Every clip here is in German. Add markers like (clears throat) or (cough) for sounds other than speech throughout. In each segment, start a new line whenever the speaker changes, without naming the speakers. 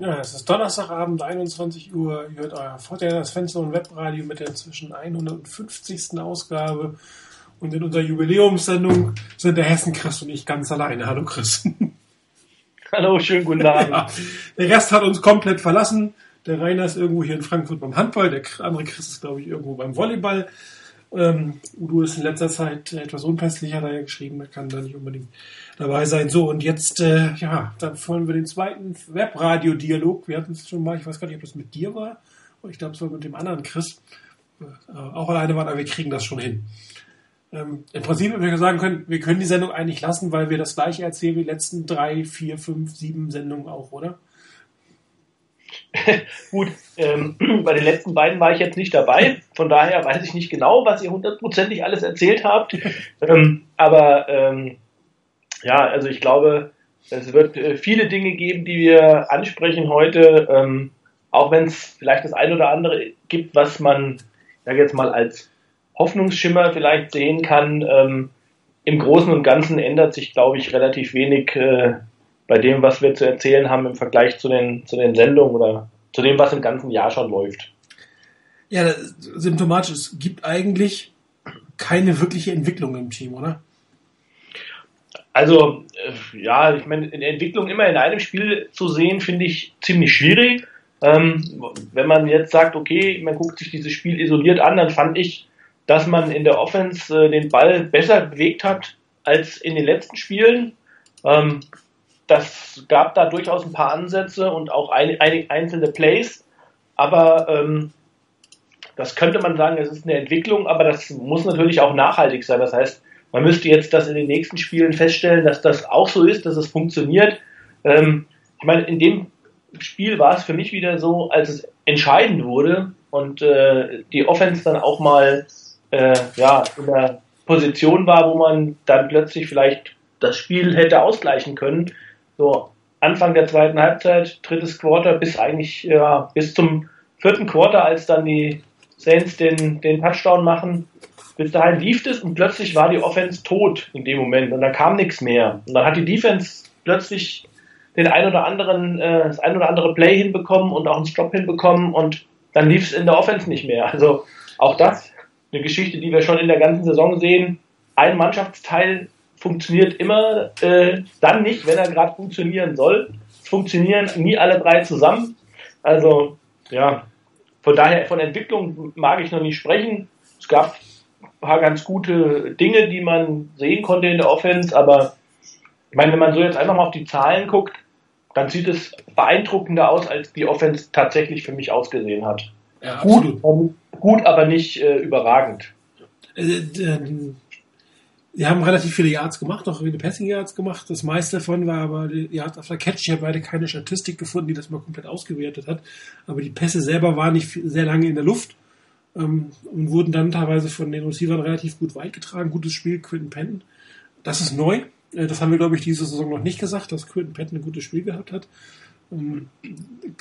Ja, es ist Donnerstagabend, 21 Uhr. Ihr hört euer Fortinanders Fenster und Webradio mit der inzwischen 150. Ausgabe. Und in unserer Jubiläumssendung sind der Hessen Chris und ich ganz alleine. Hallo Chris. (laughs)
Hallo, schönen guten Abend. Ja,
der Rest hat uns komplett verlassen. Der Rainer ist irgendwo hier in Frankfurt beim Handball, der andere Chris ist, glaube ich, irgendwo beim Volleyball. Ähm, Udo ist in letzter Zeit etwas unpässlicher, hat er geschrieben, er kann da nicht unbedingt dabei sein. So, und jetzt, äh, ja, dann wollen wir den zweiten Webradio-Dialog. Wir hatten es schon mal, ich weiß gar nicht, ob das mit dir war, ich glaube, es war mit dem anderen Chris. Äh, auch alleine waren, aber wir kriegen das schon hin. Ähm, Im Prinzip, wenn wir sagen können, wir können die Sendung eigentlich lassen, weil wir das gleiche erzählen wie die letzten drei, vier, fünf, sieben Sendungen auch, oder? (laughs)
Gut, ähm, (clears throat) bei den letzten beiden war ich jetzt nicht dabei, von daher weiß ich nicht genau, was ihr hundertprozentig alles erzählt habt. (laughs) Ähm, aber ähm, ja, also ich glaube, es wird äh, viele Dinge geben, die wir ansprechen heute, ähm, auch wenn es vielleicht das eine oder andere gibt, was man, sage jetzt mal, als Hoffnungsschimmer vielleicht sehen kann. Ähm, Im Großen und Ganzen ändert sich, glaube ich, relativ wenig äh, bei dem, was wir zu erzählen haben im Vergleich zu den, zu den Sendungen oder zu dem, was im ganzen Jahr schon läuft.
Ja, symptomatisch, es gibt eigentlich keine wirkliche Entwicklung im Team, oder?
Also, äh, ja, ich meine, eine Entwicklung immer in einem Spiel zu sehen, finde ich ziemlich schwierig. Ähm, wenn man jetzt sagt, okay, man guckt sich dieses Spiel isoliert an, dann fand ich, dass man in der Offense äh, den Ball besser bewegt hat als in den letzten Spielen. Ähm, das gab da durchaus ein paar Ansätze und auch ein, ein, einzelne Plays, aber ähm, das könnte man sagen, es ist eine Entwicklung, aber das muss natürlich auch nachhaltig sein. Das heißt, man müsste jetzt das in den nächsten Spielen feststellen, dass das auch so ist, dass es funktioniert. Ähm, ich meine, in dem Spiel war es für mich wieder so, als es entscheidend wurde und äh, die Offense dann auch mal äh, ja, in der Position war, wo man dann plötzlich vielleicht das Spiel hätte ausgleichen können, so Anfang der zweiten Halbzeit, drittes Quarter bis eigentlich ja, bis zum vierten Quarter, als dann die Saints den, den Touchdown machen. Bis dahin lief es und plötzlich war die Offense tot in dem Moment und dann kam nichts mehr. Und dann hat die Defense plötzlich den ein oder anderen, äh, das ein oder andere Play hinbekommen und auch einen Stop hinbekommen und dann lief es in der Offense nicht mehr. Also auch das eine Geschichte, die wir schon in der ganzen Saison sehen. Ein Mannschaftsteil funktioniert immer äh, dann nicht, wenn er gerade funktionieren soll. Es funktionieren nie alle drei zusammen. Also, ja, von daher, von Entwicklung mag ich noch nicht sprechen. Es gab ein paar ganz gute Dinge, die man sehen konnte in der Offense, aber ich meine, wenn man so jetzt einfach mal auf die Zahlen guckt, dann sieht es beeindruckender aus, als die Offense tatsächlich für mich ausgesehen hat. Ja, gut, gut, aber nicht äh, überragend.
Die haben relativ viele Yards gemacht, auch viele Passing Yards gemacht. Das meiste davon war aber die Yards after Catch. Ich habe beide keine Statistik gefunden, die das mal komplett ausgewertet hat. Aber die Pässe selber waren nicht sehr lange in der Luft ähm, und wurden dann teilweise von den Receivern relativ gut weit getragen. Gutes Spiel, Quinton Penton. Das ist neu. Äh, das haben wir, glaube ich, diese Saison noch nicht gesagt, dass Quinton Penton ein gutes Spiel gehabt hat. Ähm,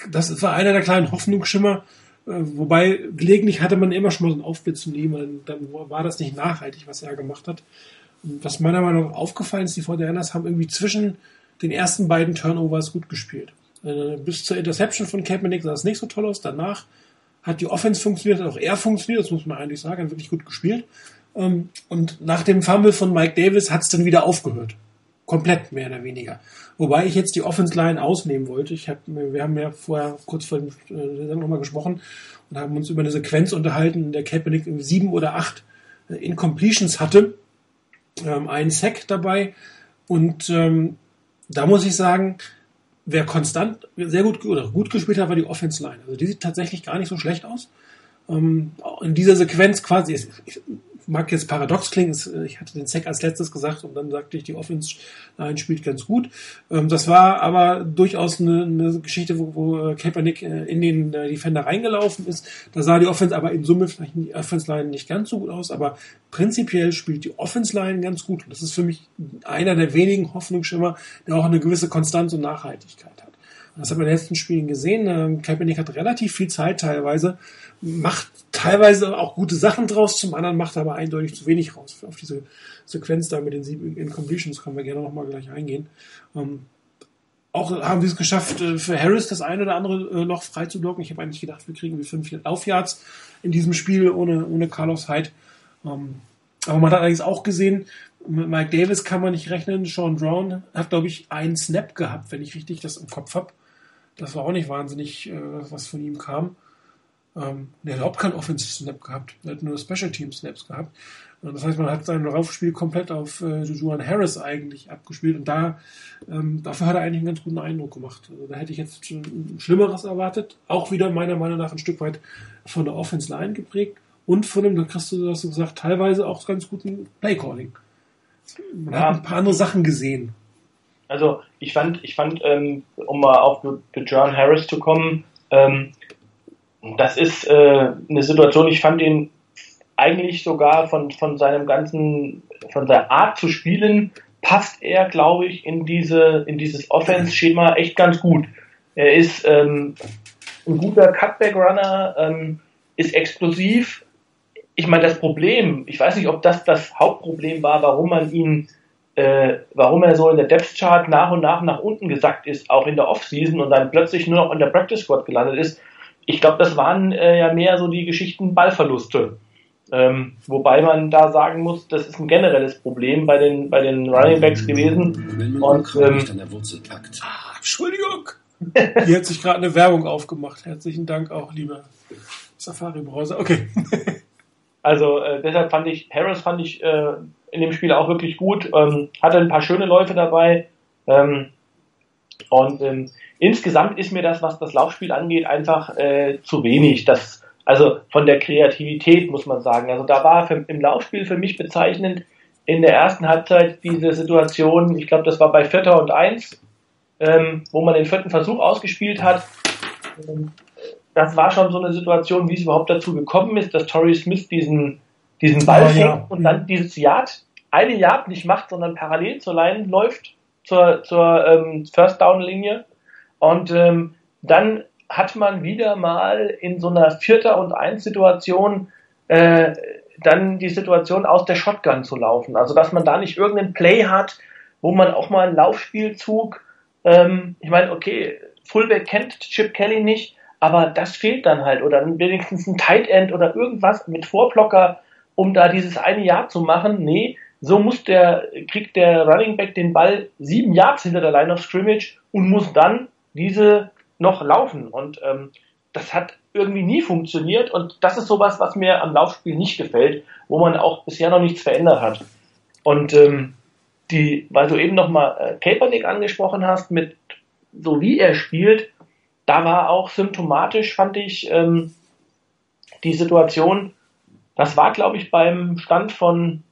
das war einer der kleinen Hoffnungsschimmer. Äh, wobei gelegentlich hatte man immer schon mal so einen Aufblitz zu nehmen, dann war das nicht nachhaltig, was er gemacht hat was meiner Meinung nach aufgefallen ist, die Fortinanders haben irgendwie zwischen den ersten beiden Turnovers gut gespielt. Äh, bis zur Interception von Kaepernick sah es nicht so toll aus. Danach hat die Offense funktioniert, hat auch er funktioniert, das muss man eigentlich sagen, hat wirklich gut gespielt. Ähm, und nach dem Fumble von Mike Davis hat es dann wieder aufgehört. Komplett, mehr oder weniger. Wobei ich jetzt die Offense Line ausnehmen wollte. Ich hab, wir haben ja vorher kurz vor dem äh, nochmal gesprochen und haben uns über eine Sequenz unterhalten, in der Kaepernick sieben oder acht äh, Incompletions hatte ähm, einen Sack dabei. Und ähm, da muss ich sagen, wer konstant sehr gut oder gut gespielt hat, war die Offense Line. Also die sieht tatsächlich gar nicht so schlecht aus. Ähm, in dieser Sequenz quasi, ich, mag jetzt paradox klingen, äh, ich hatte den Sack als letztes gesagt und dann sagte ich, die Offense Line spielt ganz gut. Ähm, das war aber durchaus eine, eine Geschichte, wo, wo äh, Kaepernick äh, in den Defender reingelaufen ist. Da sah die Offense aber in Summe vielleicht die Offense Line nicht ganz so gut aus, aber prinzipiell spielt die Offense Line ganz gut. Und das ist für mich einer der wenigen Hoffnungsschimmer, der auch eine gewisse Konstanz und Nachhaltigkeit hat. Das hat man in den letzten Spielen gesehen. Ähm, Kaepernick hat relativ viel Zeit teilweise, macht teilweise auch gute Sachen draus, zum anderen macht er aber eindeutig zu wenig raus. Auf diese Sequenz da mit den sieben Incompletions können wir gerne nochmal gleich eingehen. Ähm, auch haben sie es geschafft, äh, für Harris das eine oder andere äh, noch frei zu blocken. Ich habe eigentlich gedacht, wir kriegen wie fünf Laufyards in diesem Spiel ohne, ohne Carlos Hyde. Ähm, aber man hat allerdings auch gesehen, mit Mike Davis kann man nicht rechnen. Sean Brown hat, glaube ich, einen Snap gehabt, wenn ich richtig das im Kopf habe. Das war auch nicht wahnsinnig, äh, was von ihm kam. Ähm, der hat überhaupt keinen Offensive Snap gehabt. Er hat nur Special Team Snaps gehabt. Das heißt, man hat sein Laufspiel komplett auf äh, Jujuan Harris eigentlich abgespielt und da ähm, dafür hat er eigentlich einen ganz guten Eindruck gemacht. Also da hätte ich jetzt ein Schlimmeres erwartet. Auch wieder meiner Meinung nach ein Stück weit von der Offense Line geprägt und von dem, da kriegst du, hast du gesagt, teilweise auch ganz guten Playcalling. Man ja. hat ein paar andere Sachen gesehen.
Also ich fand, ich fand, ähm, um mal auf John Harris zu kommen, ähm, das ist äh, eine Situation, ich fand ihn eigentlich sogar von, von seinem ganzen, von seiner Art zu spielen, passt er, glaube ich, in diese, in dieses Offense-Schema echt ganz gut. Er ist ähm, ein guter Cutback-Runner, ähm, ist explosiv. Ich meine, das Problem, ich weiß nicht, ob das das Hauptproblem war, warum man ihn, äh, warum er so in der Depth-Chart nach und nach nach unten gesackt ist, auch in der Offseason und dann plötzlich nur noch in der Practice-Squad gelandet ist. Ich glaube, das waren äh, ja mehr so die Geschichten Ballverluste. Ähm, wobei man da sagen muss, das ist ein generelles Problem bei den, bei den Running Backs gewesen. Und, ähm, an der Wurzel
packt. Ah, Entschuldigung! (laughs) Hier hat sich gerade eine Werbung aufgemacht. Herzlichen Dank auch, lieber Safari-Browser. Okay. (laughs)
also äh, deshalb fand ich, Harris fand ich äh, in dem Spiel auch wirklich gut. Ähm, hatte ein paar schöne Läufe dabei. Ähm, und ähm, insgesamt ist mir das, was das Laufspiel angeht, einfach äh, zu wenig. Das also von der Kreativität muss man sagen. Also da war für, im Laufspiel für mich bezeichnend in der ersten Halbzeit diese Situation, ich glaube, das war bei Vierter und Eins, ähm, wo man den vierten Versuch ausgespielt hat. Das war schon so eine Situation, wie es überhaupt dazu gekommen ist, dass Torrey Smith diesen, diesen Ball fängt ja. und dann dieses Yard, eine Yard nicht macht, sondern parallel zur Line läuft, zur, zur ähm, First Down Linie und ähm, dann hat man wieder mal in so einer Vierter und Eins Situation äh, dann die Situation aus der Shotgun zu laufen. Also dass man da nicht irgendeinen Play hat, wo man auch mal einen Laufspielzug, ähm, ich meine, okay, Fullback kennt Chip Kelly nicht, aber das fehlt dann halt. Oder wenigstens ein Tight End oder irgendwas mit Vorblocker, um da dieses eine Jahr zu machen. Nee, so muss der, kriegt der Running Back den Ball sieben Yards hinter der Line of Scrimmage und muss dann diese noch laufen. Und ähm, das hat irgendwie nie funktioniert. Und das ist sowas, was mir am Laufspiel nicht gefällt, wo man auch bisher noch nichts verändert hat. Und ähm, die, weil du eben nochmal äh, Kaepernick angesprochen hast, mit so wie er spielt, da war auch symptomatisch, fand ich, ähm, die Situation, das war, glaube ich, beim Stand von,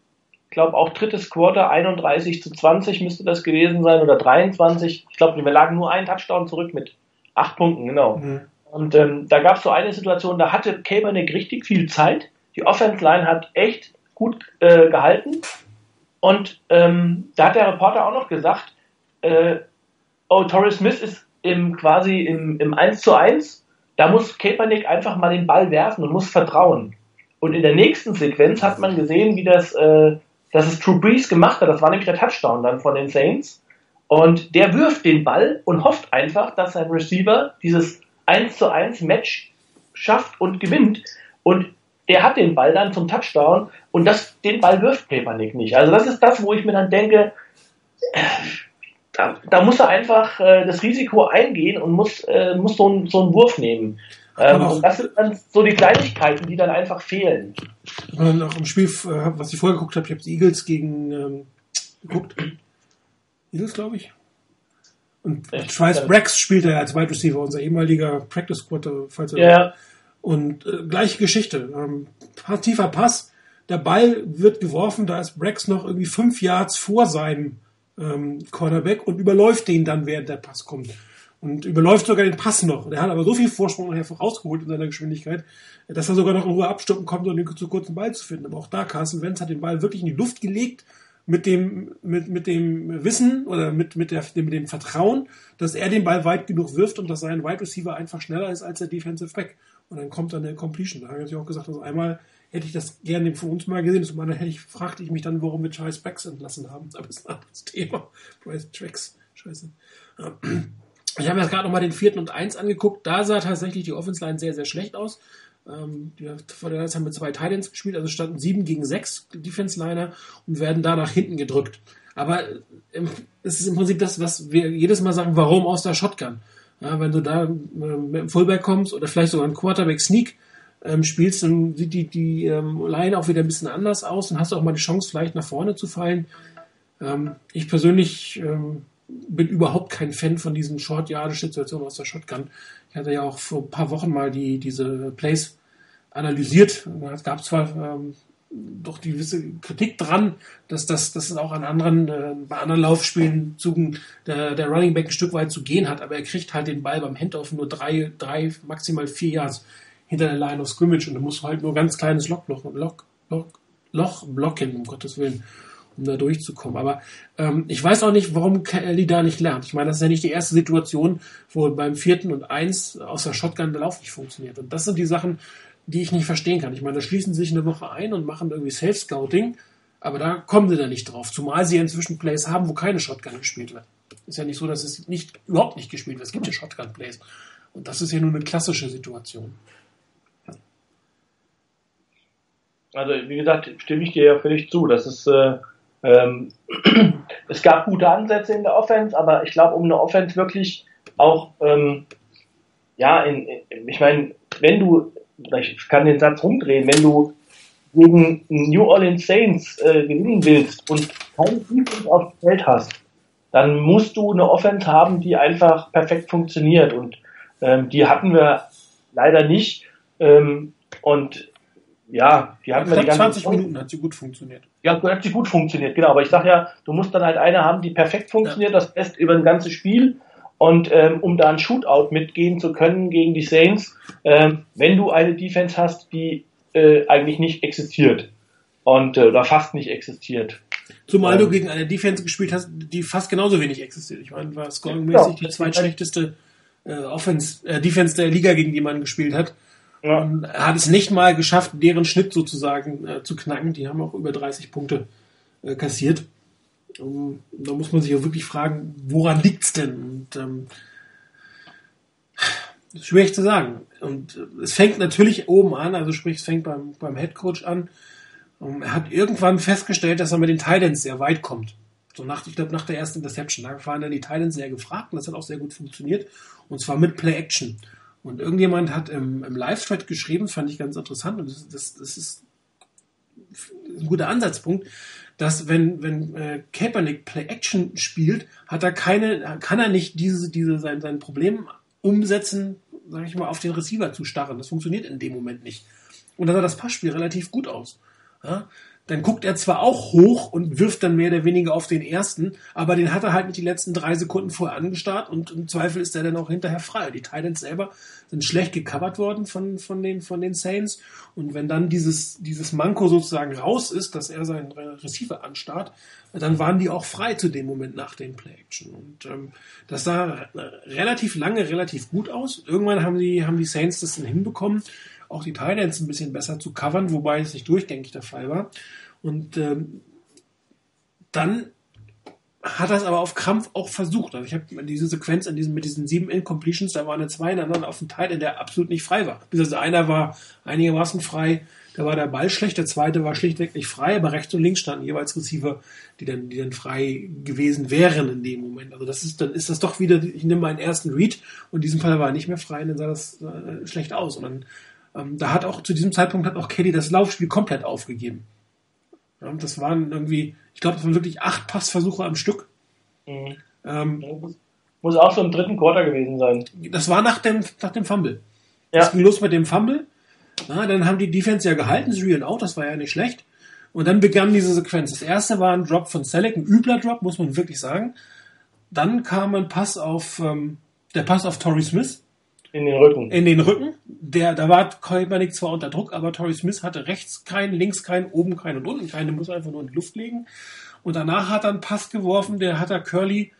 glaube, auch drittes Quarter, 31 zu 20 müsste das gewesen sein, oder 23. Ich glaube, wir lagen nur einen Touchdown zurück mit Acht Punkten, genau. Mhm. Und ähm, da gab es so eine Situation, da hatte Kaepernick richtig viel Zeit. Die Offense Line hat echt gut äh, gehalten. Und ähm, da hat der Reporter auch noch gesagt, äh, oh, Torres Smith ist im, quasi im, im 1 zu 1. Da muss Kaepernick einfach mal den Ball werfen und muss vertrauen. Und in der nächsten Sequenz hat man gesehen, wie das, äh, dass es True Breeze gemacht hat. Das war nämlich der Touchdown dann von den Saints. Und der wirft den Ball und hofft einfach, dass sein Receiver dieses 1 zu 1 Match schafft und gewinnt. Und der hat den Ball dann zum Touchdown und das, den Ball wirft Kaepernick nicht. Also das ist das, wo ich mir dann denke, da, da muss er einfach äh, das Risiko eingehen und muss, äh, muss so, ein, so einen Wurf nehmen. Ähm, das sind dann so die Kleinigkeiten, die dann einfach fehlen.
Noch im Spiel, äh, was ich vorher geguckt habe, ich habe die Eagles gegen ähm, geguckt Eagles, glaube ich. Und Echt? Schweiß Brax spielt er als Wide Receiver, unser ehemaliger Practice Quarter, falls er. Ja. Und äh, gleiche Geschichte. Ähm, tiefer Pass. Der Ball wird geworfen, da ist Brax noch irgendwie fünf Yards vor seinem ähm, Cornerback und überläuft den dann, während der Pass kommt. Und überläuft sogar den Pass noch. Der hat aber so viel Vorsprung nachher vorausgeholt in seiner Geschwindigkeit, dass er sogar noch in Ruhe abstoppen kommt, um den zu kurzen Ball zu finden. Aber auch da, Carsten Wentz hat den Ball wirklich in die Luft gelegt mit dem, mit, mit dem Wissen oder mit, mit, der, mit dem Vertrauen, dass er den Ball weit genug wirft und dass sein Wide Receiver einfach schneller ist als der Defensive Back. Und dann kommt dann der Completion. Da habe ich auch gesagt, also einmal hätte ich das gerne für uns mal gesehen. Zum hätte ich, fragte ich mich dann, warum wir Charles Backs entlassen haben. Aber das ist ein anderes Thema. Bryce Tracks, Scheiße. Ich habe mir gerade nochmal den vierten und eins angeguckt. Da sah tatsächlich die Offense Line sehr, sehr schlecht aus. Ähm, die Fortinanders haben mit zwei Titans gespielt, also standen sieben gegen sechs Defense Liner und werden da nach hinten gedrückt. Aber es ist im Prinzip das, was wir jedes Mal sagen, warum aus der Shotgun? Ja, wenn du da äh, mit dem Fullback kommst oder vielleicht sogar einen Quarterback Sneak ähm, spielst, dann sieht die, die ähm, Line auch wieder ein bisschen anders aus und hast auch mal die Chance, vielleicht nach vorne zu fallen. Ähm, ich persönlich ähm, bin überhaupt kein Fan von diesen Short-Yardage-Situationen aus der Shotgun. Ich hatte ja auch vor ein paar Wochen mal die, diese Plays analysiert. Es gab zwar ähm, doch die gewisse Kritik dran, dass das, dass auch an anderen, äh, bei anderen Laufspielen Zügen der, der Running Back ein Stück weit zu gehen hat, aber er kriegt halt den Ball beim Handoff nur drei, drei, maximal vier Yards hinter der Line of Scrimmage und musst du halt nur ganz kleines Loch, Loch, Loch, Loch, Loch blocken, um Gottes Willen um da durchzukommen. Aber ähm, ich weiß auch nicht, warum Kelly da nicht lernt. Ich meine, das ist ja nicht die erste Situation, wo beim vierten und eins aus der Shotgun der Lauf nicht funktioniert. Und das sind die Sachen, die ich nicht verstehen kann. Ich meine, da schließen sie sich eine Woche ein und machen irgendwie Self-Scouting, aber da kommen sie dann nicht drauf. Zumal sie inzwischen Plays haben, wo keine Shotgun gespielt wird. Ist ja nicht so, dass es nicht, überhaupt nicht gespielt wird. Es gibt ja Shotgun-Plays. Und das ist ja nur eine klassische Situation.
Also, wie gesagt, stimme ich dir ja völlig zu. Das ist, äh, ähm, (clears throat) es gab gute Ansätze in der Offense, aber ich glaube, um eine Offense wirklich auch, ähm, ja, in, in, ich meine, wenn du, ich kann den Satz rumdrehen, wenn du gegen New Orleans Saints äh, gewinnen willst und kein Defense auf dem Feld hast, dann musst du eine Offense haben, die einfach perfekt funktioniert und ähm, die hatten wir leider nicht. Ähm, und ja, die hatten wir die
ganze 20 Minuten hat sie gut funktioniert.
Ja, hat sie gut funktioniert, genau. Aber ich sag ja, du musst dann halt eine haben, die perfekt funktioniert, ja. das Best über ein ganzes Spiel. Und ähm, um da ein Shootout mitgehen zu können gegen die Saints, ähm, wenn du eine Defense hast, die äh, eigentlich nicht existiert und äh, oder fast nicht existiert.
Zumal ähm, du gegen eine Defense gespielt hast, die fast genauso wenig existiert. Ich meine, war scoringmäßig ja, die zweitschlechteste äh, Offense, äh, Defense der Liga, gegen die man gespielt hat. Ja. Und er hat es nicht mal geschafft, deren Schnitt sozusagen äh, zu knacken. Die haben auch über 30 Punkte äh, kassiert. Um, da muss man sich auch wirklich fragen, woran liegt's denn? Und ähm, schwierig zu sagen. Und äh, es fängt natürlich oben an, also sprich, es fängt beim, beim Head Coach an. Um, er hat irgendwann festgestellt, dass er mit den Titans sehr weit kommt. So nach, ich glaube, nach der ersten Interception. Da waren dann die Titans sehr gefragt und das hat auch sehr gut funktioniert. Und zwar mit Play Action. Und irgendjemand hat im, im Live-Thread geschrieben, fand ich ganz interessant, und das, das, das ist ein guter Ansatzpunkt, dass wenn, wenn äh, Kaepernick Play-Action spielt, hat er keine, kann er nicht diese, diese, sein, sein Problem umsetzen, sage ich mal, auf den Receiver zu starren. Das funktioniert in dem Moment nicht. Und dann sah das Passspiel relativ gut aus. Ja? Dann guckt er zwar auch hoch und wirft dann mehr oder weniger auf den ersten, aber den hat er halt mit die letzten drei Sekunden vorher angestarrt und im Zweifel ist er dann auch hinterher frei. Die Titans selber sind schlecht gecovert worden von, von, den, von den Saints und wenn dann dieses, dieses Manko sozusagen raus ist, dass er seinen Receiver anstarrt, dann waren die auch frei zu dem Moment nach den Play-Action. Und ähm, das sah relativ lange relativ gut aus. Irgendwann haben die, haben die Saints das dann hinbekommen, auch die Titans ein bisschen besser zu covern, wobei es nicht durchgängig der Fall war. Und ähm, dann hat das aber auf Krampf auch versucht. Also ich habe diese Sequenz in diesen, mit diesen sieben Incompletions, da waren zwei dann auf dem Teil, der absolut nicht frei war. Also einer war einigermaßen frei, da war der Ball schlecht, der zweite war schlichtweg nicht frei, aber rechts und links standen jeweils Receiver, die dann, die dann frei gewesen wären in dem Moment. Also das ist, dann ist das doch wieder, ich nehme meinen ersten Read und in diesem Fall war er nicht mehr frei, und dann sah das äh, schlecht aus. Und dann ähm, da hat auch zu diesem Zeitpunkt hat auch Kelly das Laufspiel komplett aufgegeben. Ja, das waren irgendwie, ich glaube, das waren wirklich acht Passversuche am Stück. Mhm.
Ähm, muss auch so im dritten Quarter gewesen sein.
Das war nach dem, nach dem Fumble. Ja. Das ging los mit dem Fumble. Na, dann haben die Defense ja gehalten, Three and Out, das war ja nicht schlecht. Und dann begann diese Sequenz. Das erste war ein Drop von Selleck, ein übler Drop, muss man wirklich sagen. Dann kam ein Pass auf, ähm, der Pass auf Torrey Smith.
In den Rücken.
In den Rücken. Der, da war Kaepernick zwar unter Druck, aber Torrey Smith hatte rechts keinen, links keinen, oben keinen und unten keinen. Der muss einfach nur in die Luft legen. Und danach hat er einen Pass geworfen, der hat er Curly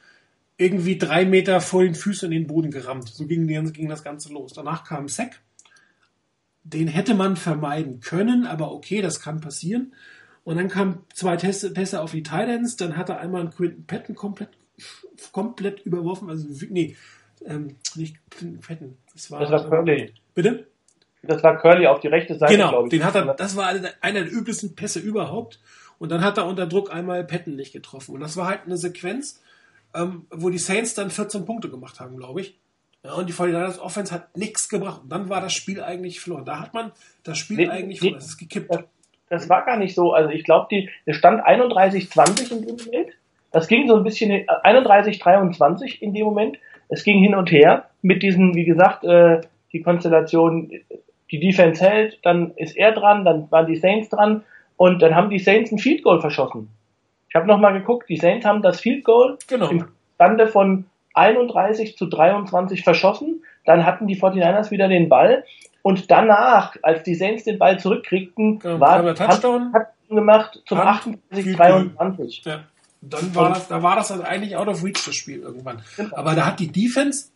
irgendwie drei Meter vor den Füßen in den Boden gerammt. So ging, ging das Ganze los. Danach kam Sack. Den hätte man vermeiden können, aber okay, das kann passieren. Und dann kamen zwei Pässe auf die Titans. Dann hat er einmal einen Quinton Patton komplett komplett überworfen. Also, nee, ähm, nicht Fetten.
Das war, das war Curly.
Bitte?
Das war Curly auf die rechte Seite,
genau, Den hat er, das war einer der übelsten Pässe überhaupt. Und dann hat er unter Druck einmal Patton nicht getroffen. Und das war halt eine Sequenz, ähm, wo die Saints dann 14 Punkte gemacht haben, glaube ich. Ja, und die 49ers Offense hat nichts gebracht. Und dann war das Spiel eigentlich verloren. Da hat man das Spiel nee, eigentlich verloren.
Es ist gekippt. Das, das, war gar nicht so. Also ich glaube, die, der stand 31-20 in dem Moment. Das ging so ein bisschen 31-23 in dem Moment. Es ging hin und her mit diesen, wie gesagt, äh, die Konstellation, die Defense hält, dann ist er dran, dann waren die Saints dran und dann haben die Saints ein Field Goal verschossen. Ich habe nochmal geguckt, die Saints haben das Field Goal
genau.
im Stande von 31 zu 23 verschossen. Dann hatten die 49ers wieder den Ball. Und danach, als die Saints den Ball zurückkriegten, genau, war
Touchdown
hat gemacht zum 28 23.
Ja. Dann war das, da war das dann eigentlich out of reach das Spiel irgendwann. Genau. Aber da hat die Defense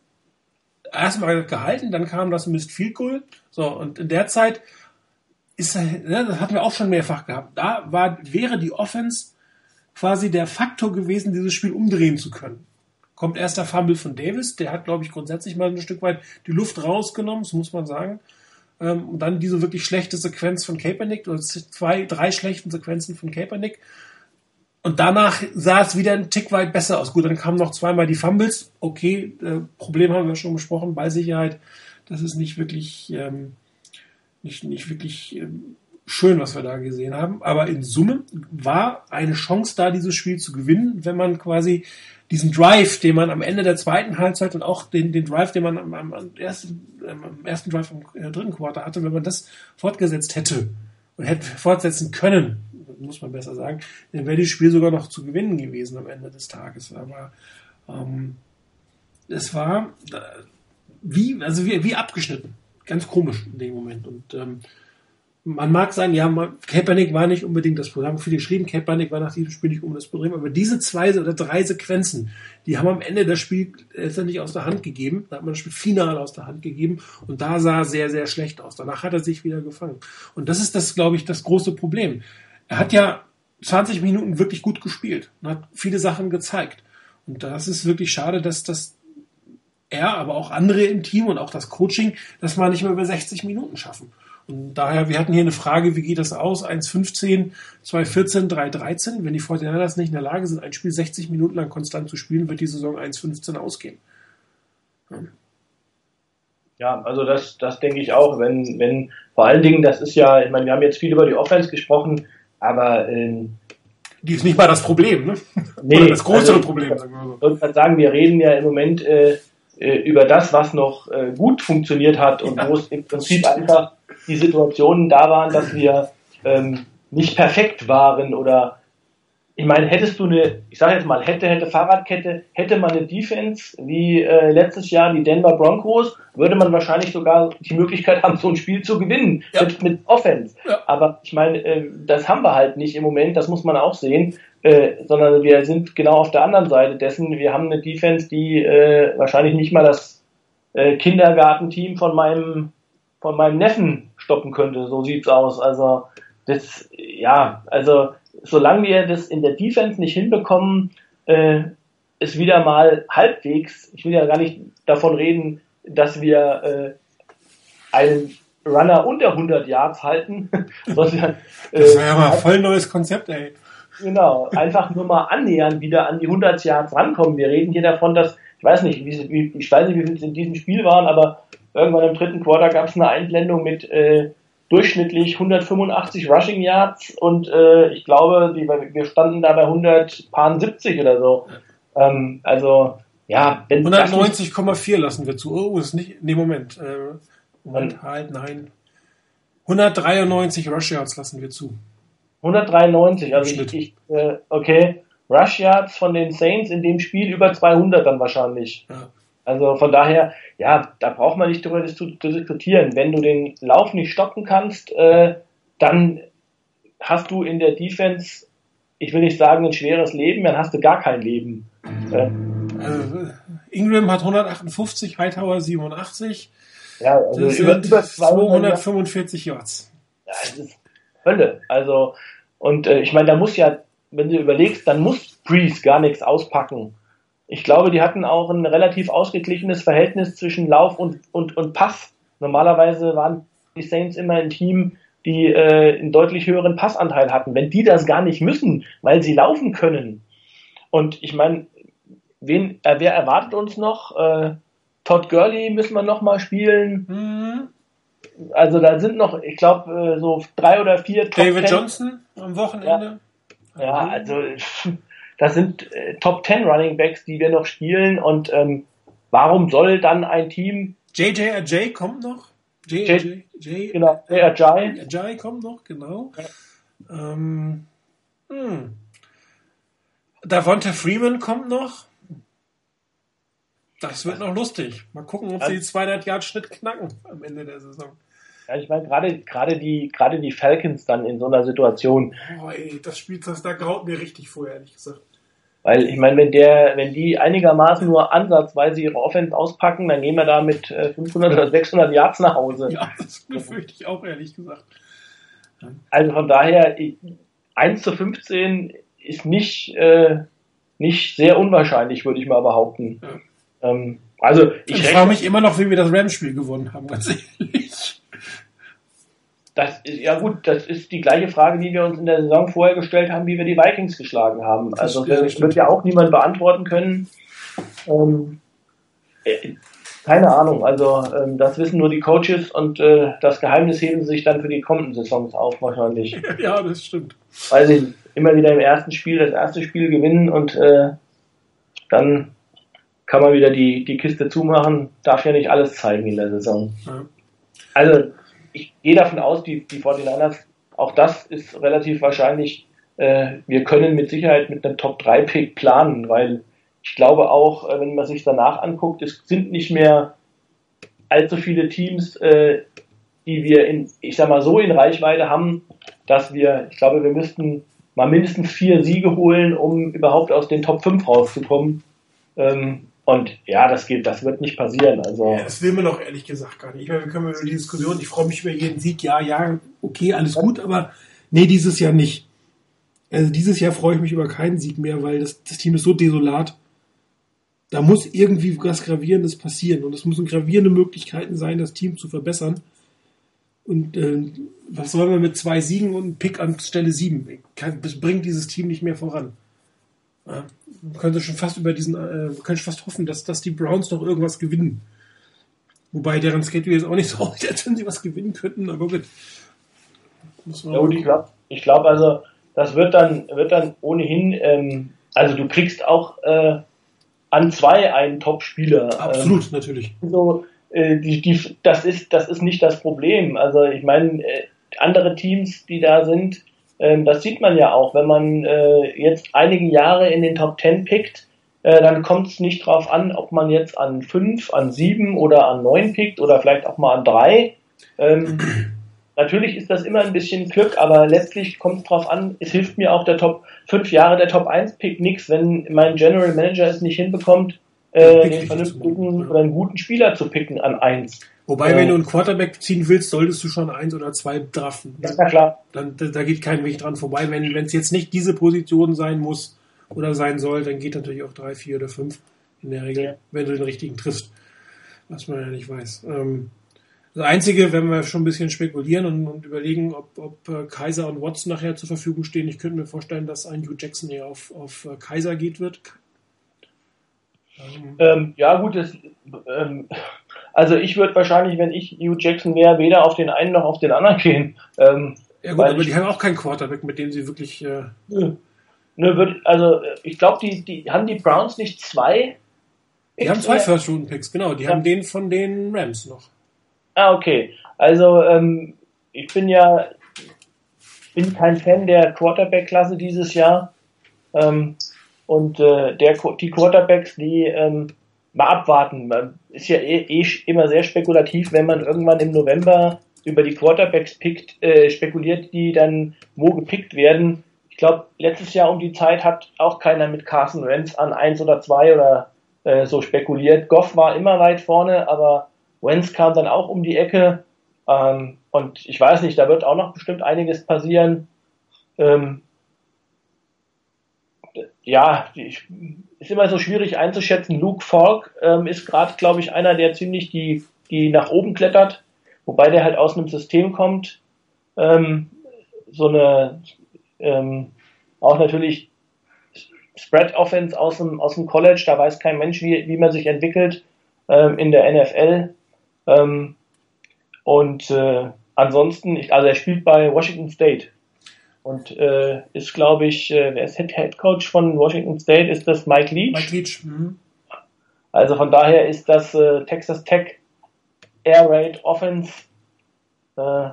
erstmal gehalten, dann kam das Mist Field Goal. So, und in der Zeit ist, ne, das hatten wir auch schon mehrfach gehabt. Da war, wäre die Offense quasi der Faktor gewesen, dieses Spiel umdrehen zu können. Kommt erst der Fumble von Davis, der hat, glaube ich, grundsätzlich mal ein Stück weit die Luft rausgenommen, das muss man sagen. Ähm, und dann diese wirklich schlechte Sequenz von Kaepernick, oder zwei, drei schlechten Sequenzen von Kaepernick. Und danach sah es wieder ein Tick weit besser aus. Gut, dann kamen noch zweimal die Fumbles. Okay, äh, Problem haben wir schon besprochen, Ballsicherheit. Das ist nicht wirklich, ähm, nicht, nicht wirklich ähm, schön, was wir da gesehen haben. Aber in Summe war eine Chance da, dieses Spiel zu gewinnen, wenn man quasi diesen Drive, den man am Ende der zweiten Halbzeit und auch den, den Drive, den man am, am, ersten, am ersten Drive im äh, dritten Quarter hatte, wenn man das fortgesetzt hätte und hätte fortsetzen können, muss man besser sagen, dann wäre das Spiel sogar noch zu gewinnen gewesen am Ende des Tages. Aber ähm, es war äh, wie, also wie, wie abgeschnitten. Ganz komisch in dem Moment. Und ähm, man mag sagen, ja, Kaepernick war nicht unbedingt das Problem. Haben viele geschrieben, Kaepernick war nach diesem Spiel nicht unbedingt das Problem. Aber diese zwei oder drei Sequenzen, die haben am Ende das Spiel letztendlich aus der Hand gegeben. Da hat man das Spiel final aus der Hand gegeben. Und da sah sehr, sehr schlecht aus. Danach hat er sich wieder gefangen. Und das ist das, glaube ich, das große Problem. Er hat ja 20 Minuten wirklich gut gespielt und hat viele Sachen gezeigt. Und das ist wirklich schade, dass das er, aber auch andere im Team und auch das Coaching, das mal nicht mehr über 60 Minuten schaffen. Und daher, wir hatten hier eine Frage, wie geht das aus? 1,15, 2,14, 3,13. Wenn die Fortinanders nicht in der Lage sind, ein Spiel 60 Minuten lang konstant zu spielen, wird die Saison 1,15 ausgehen.
Ja. ja, also das, das denke ich auch. Wenn, wenn, vor allen Dingen, das ist ja, ich meine, wir haben jetzt viel über die Offense gesprochen, aber ähm,
die ist nicht mal das Problem, ne? (laughs)
Nee, Oder
das größere also, Problem,
sagen wir so. Ich würde sagen, wir reden ja im Moment äh, äh, über das, was noch äh, gut funktioniert hat und ja. wo es im Prinzip einfach die Situationen da waren, dass wir ähm, nicht perfekt waren oder ich meine, hättest du eine, ich sage jetzt mal, hätte, hätte Fahrradkette, hätte man eine Defense wie äh, letztes Jahr die Denver Broncos, würde man wahrscheinlich sogar die Möglichkeit haben, so ein Spiel zu gewinnen ja. mit, mit Offense. Ja. Aber ich meine, äh, das haben wir halt nicht im Moment, das muss man auch sehen, äh, sondern wir sind genau auf der anderen Seite dessen. Wir haben eine Defense, die äh, wahrscheinlich nicht mal das äh, Kindergartenteam von meinem von meinem Neffen stoppen könnte. So sieht's aus. Also das, ja, also solange wir das in der Defense nicht hinbekommen, äh, ist wieder mal halbwegs, ich will ja gar nicht davon reden, dass wir äh, einen Runner unter 100 Yards halten, (laughs)
sondern... Äh, das wäre ja mal voll neues Konzept, ey.
Genau, einfach nur mal annähern, wieder an die 100 Yards rankommen. Wir reden hier davon, dass, ich weiß nicht, wie, ich weiß nicht, wie viel es in diesem Spiel waren, aber irgendwann im dritten Quarter gab es eine Einblendung mit äh, durchschnittlich 185 Rushing Yards und äh, ich glaube, die, wir standen da bei 170 oder so. Ähm, also ja,
190,4 lassen wir zu. Oh, ist nicht. Nee, Moment. Äh, Moment, halt, nein. 193 Rush Yards lassen wir zu.
193, also ich, ich äh, okay. Rush Yards von den Saints in dem Spiel über 200 dann wahrscheinlich. Ja. Also von daher, ja, da braucht man nicht darüber zu, zu diskutieren. Wenn du den Lauf nicht stoppen kannst, äh, dann hast du in der Defense, ich will nicht sagen ein schweres Leben, dann hast du gar kein Leben.
Äh, also, Ingram hat 158, Hightower 87.
Ja, also das über, über
245 Yards.
Ja, das ist Hölle. Also, und äh, ich meine, da muss ja, wenn du überlegst, dann muss Breeze gar nichts auspacken ich glaube, die hatten auch ein relativ ausgeglichenes Verhältnis zwischen Lauf und, und, und Pass. Normalerweise waren die Saints immer ein Team, die äh, einen deutlich höheren Passanteil hatten. Wenn die das gar nicht müssen, weil sie laufen können. Und ich meine, wen, äh, wer erwartet uns noch? Äh, Todd Gurley müssen wir noch mal spielen. Mhm. Also da sind noch, ich glaube, äh, so drei oder vier.
David. Johnson am Wochenende.
Ja, ja also das sind äh, Top Ten Running Backs, die wir noch spielen. Und ähm, warum soll dann ein Team?
JJ Ajay kommt noch.
J, J, J, genau, Ajay.
Ajay kommt noch, genau. Ja. Ähm, hm. Davonta Freeman kommt noch. Das wird noch lustig. Mal gucken, ob sie die 200 Yard Schnitt knacken am Ende der Saison.
Ja, ich meine, gerade, gerade die, gerade die Falcons dann in so einer Situation.
Oh, ey, das Spiel, das, da graut mir richtig vor, ehrlich gesagt.
Weil, ich meine, wenn der, wenn die einigermaßen nur ansatzweise ihre Offense auspacken, dann gehen wir da mit 500 äh, oder 600 Yards nach Hause.
Ja, das befürchte ich auch, ehrlich gesagt.
Also von daher, 1 zu 15 ist nicht, äh, nicht sehr unwahrscheinlich, würde ich mal behaupten. Ja. Ähm, also
ich, ich frage mich immer noch, wie wir das Rams-Spiel gewonnen haben, ganz ehrlich.
Das ist, ja gut, das ist die gleiche Frage, die wir uns in der Saison vorher gestellt haben, wie wir die Vikings geschlagen haben. Also das wird ja auch niemand beantworten können. Ähm, äh, keine Ahnung, also ähm, das wissen nur die Coaches und äh, das Geheimnis heben sie sich dann für die kommenden Saisons auf wahrscheinlich. (laughs)
Ja, das stimmt.
Weil sie immer wieder im ersten Spiel das erste Spiel gewinnen und äh, dann kann man wieder die, die Kiste zumachen, darf ja nicht alles zeigen in der Saison. Ja. Also ich gehe davon aus, die, die 49ers, auch das ist relativ wahrscheinlich, äh, wir können mit Sicherheit mit einem Top-3-Pick planen, weil ich glaube auch, äh, wenn man sich danach anguckt, es sind nicht mehr allzu viele Teams, äh, die wir in, ich sag mal so in Reichweite haben, dass wir, ich glaube, wir müssten mal mindestens vier Siege holen, um überhaupt aus den Top 5 rauszukommen. Ähm, und ja, das geht, das wird nicht passieren. Also
ja, das will man doch ehrlich gesagt gar nicht. Ich meine, wir können über die Diskussion, ich freue mich über jeden Sieg, ja, ja, okay, alles gut, aber nee, dieses Jahr nicht. Also dieses Jahr freue ich mich über keinen Sieg mehr, weil das, das Team ist so desolat. Da muss irgendwie was Gravierendes passieren und es müssen gravierende Möglichkeiten sein, das Team zu verbessern. Und äh, was soll man mit zwei Siegen und einem Pick an Stelle sieben? Das bringt dieses Team nicht mehr voran. Ja, man könnte schon fast über diesen, äh, könnte fast hoffen, dass, dass die Browns noch irgendwas gewinnen. Wobei deren Schedule jetzt auch nicht so (laughs) aussieht, als wenn sie was gewinnen könnten, aber gut.
Ja, gut, ich glaube, ich glaub also, das wird dann, wird dann ohnehin, ähm, also du kriegst auch äh, an zwei einen Top-Spieler.
Absolut, ähm, natürlich.
So, äh, die, die, das, ist, das ist nicht das Problem. Also ich meine, äh, andere Teams, die da sind, ähm, das sieht man ja auch, wenn man äh, jetzt einige Jahre in den Top 10 pickt, äh, dann kommt es nicht drauf an, ob man jetzt an 5, an 7 oder an 9 pickt oder vielleicht auch mal an 3. Ähm, (clears throat) natürlich ist das immer ein bisschen Glück, aber letztlich kommt es drauf an, es hilft mir auch der Top 5 Jahre der Top 1 Pick nichts, wenn mein General Manager es nicht hinbekommt, äh, den vernünftigen oder einen guten Spieler zu picken an 1.
Wobei, wenn du einen Quarterback ziehen willst, solltest du schon eins oder zwei draften.
Ja, na klar.
Dann, da, da geht kein Weg dran vorbei. Wenn es jetzt nicht diese Position sein muss oder sein soll, dann geht natürlich auch drei, vier oder fünf in der Regel, ja. wenn du den richtigen triffst. Was man ja nicht weiß. Ähm, das Einzige, wenn wir schon ein bisschen spekulieren und, und überlegen, ob, ob äh, Kaiser und Watson nachher zur Verfügung stehen, ich könnte mir vorstellen, dass ein Hugh Jackson eher auf, auf äh, Kaiser geht wird.
Ähm, ja, gut, das, ähm, also ich würde wahrscheinlich, wenn ich Hugh Jackson wäre, weder auf den einen noch auf den anderen gehen. Ähm,
ja gut, aber ich, die haben auch keinen Quarterback, mit dem sie wirklich... Äh
nö, nö, wird, also ich glaube, die, die haben die Browns nicht zwei
Die haben zwei First-Round-Picks, genau. Die ja. haben den von den Rams noch.
Ah, okay. Also ähm, ich bin ja bin kein Fan der Quarterback-Klasse dieses Jahr. Ähm, und äh, der, die Quarterbacks, die ähm, mal abwarten. Man ist ja eh, eh immer sehr spekulativ, wenn man irgendwann im November über die Quarterbacks pickt, äh, spekuliert, die dann wo gepickt werden. Ich glaube, letztes Jahr um die Zeit hat auch keiner mit Carson Wentz an eins oder zwei oder äh, so spekuliert. Goff war immer weit vorne, aber Wentz kam dann auch um die Ecke. Ähm, und ich weiß nicht, da wird auch noch bestimmt einiges passieren. Ähm, ja, ist immer so schwierig einzuschätzen. Luke Falk ähm, ist gerade, glaube ich, einer, der ziemlich die, die nach oben klettert, wobei der halt aus einem System kommt, ähm, so eine, ähm, auch natürlich Spread Offense aus dem, aus dem College, da weiß kein Mensch, wie, wie man sich entwickelt ähm, in der NFL. Ähm, und äh, ansonsten, ich, also er spielt bei Washington State und äh, ist, glaube ich, äh, wer ist Head Coach von Washington State? Ist das Mike Leach? Mike Leach. Mhm. Also von daher ist das äh, Texas Tech Air Raid Offense. Äh,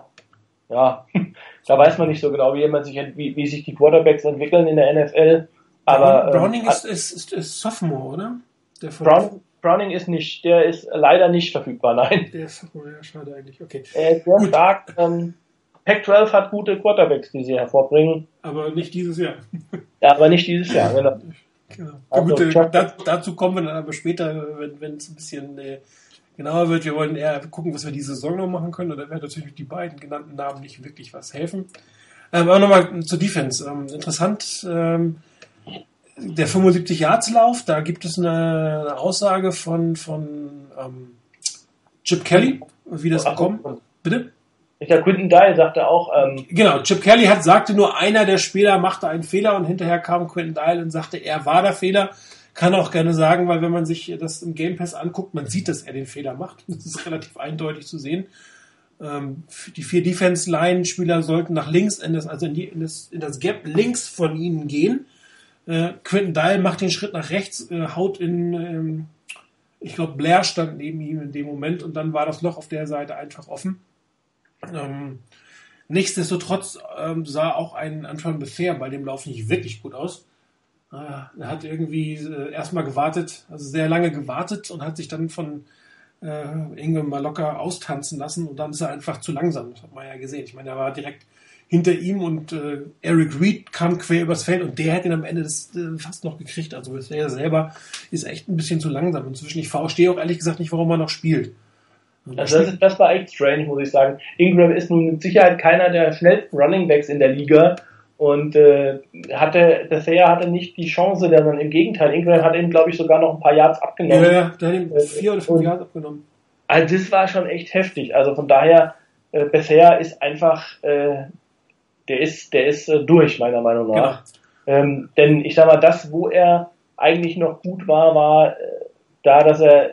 ja, (laughs) da weiß man nicht so genau, wie, sich, wie, wie sich die Quarterbacks entwickeln in der NFL. Aber
Browning ähm, ist, ist, ist, ist, Sophomore, oder?
Brown, Browning ist nicht, der ist leider nicht verfügbar, (laughs) nein. Der ist Sophomore, ja, schade eigentlich. Okay. Er ist sehr Gut. stark. Ähm, Pac-12 hat gute Quarterbacks, die sie hervorbringen.
Aber nicht dieses Jahr.
Ja, aber nicht dieses Jahr, genau.
genau. Also, Gut, äh, da, dazu kommen wir dann aber später, wenn es ein bisschen äh, genauer wird. Wir wollen eher gucken, was wir diese Saison noch machen können. Oder werden natürlich die beiden genannten Namen nicht wirklich was helfen. Ähm, aber nochmal zur Defense. Ähm, interessant, ähm, der 75 Yards Lauf, da gibt es eine, eine Aussage von, von ähm, Chip Kelly, wie das gekommen. Bitte?
Der Quinton Dye sagte auch. Ähm,
genau, Chip Kelly hat, sagte nur, einer der Spieler machte einen Fehler und hinterher kam Quinton Dye und sagte, er war der Fehler. Kann auch gerne sagen, weil wenn man sich das im Game Pass anguckt, man sieht, dass er den Fehler macht. Das ist relativ eindeutig zu sehen. Ähm, die vier Defense-Line-Spieler sollten nach links, in das, also in, die, in, das, in das Gap links von ihnen gehen. Äh, Quentin Dial macht den Schritt nach rechts, äh, haut in, ähm, ich glaube, Blair stand neben ihm in dem Moment und dann war das Loch auf der Seite einfach offen. Ähm, nichtsdestotrotz ähm, sah auch ein Anfang bisher bei dem Lauf nicht wirklich gut aus. Äh, er hat irgendwie äh, erstmal gewartet, also sehr lange gewartet und hat sich dann von äh, Inge mal locker austanzen lassen und dann ist er einfach zu langsam. Das hat man ja gesehen. Ich meine, er war direkt hinter ihm und äh, Eric Reed kam quer übers Feld und der hätte ihn am Ende das äh, fast noch gekriegt. Also er selber ist echt ein bisschen zu langsam inzwischen. Ich verstehe auch ehrlich gesagt nicht, warum er noch spielt.
Also das, das war echt strange, muss ich sagen. Ingram ist nun mit Sicherheit keiner der schnellsten Running Backs in der Liga und äh, hatte, Dessert hatte nicht die Chance, sondern im Gegenteil, Ingram hat ihm, glaube ich, sogar noch ein paar Yards abgenommen. Ja, ja der hat ihm vier oder fünf Yards abgenommen. Also das war schon echt heftig. Also von daher, äh, bisher ist einfach äh, der ist, der ist äh, durch, meiner Meinung nach. Genau. Ähm, denn ich sag mal, das, wo er eigentlich noch gut war, war äh, da, dass er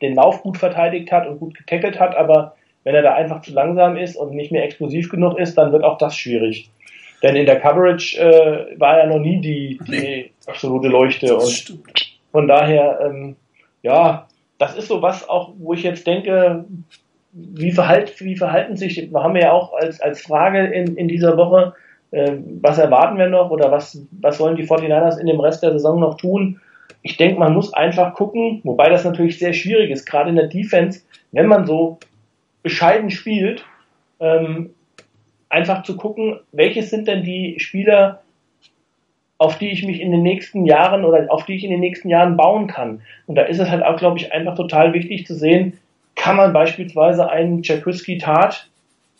den Lauf gut verteidigt hat und gut getackelt hat, aber wenn er da einfach zu langsam ist und nicht mehr explosiv genug ist, dann wird auch das schwierig. Denn in der Coverage äh, war er noch nie die, die nee. absolute Leuchte. und von daher, ähm, ja, das ist so was auch, wo ich jetzt denke, wie, verhalt, wie verhalten sich, haben wir ja auch als, als Frage in, in dieser Woche, äh, was erwarten wir noch oder was, was sollen die 49ers in dem Rest der Saison noch tun? Ich denke, man muss einfach gucken, wobei das natürlich sehr schwierig ist, gerade in der Defense, wenn man so bescheiden spielt, ähm, einfach zu gucken, welches sind denn die Spieler, auf die ich mich in den nächsten Jahren oder auf die ich in den nächsten Jahren bauen kann. Und da ist es halt auch, glaube ich, einfach total wichtig zu sehen, kann man beispielsweise einen Jacuzzi Tat,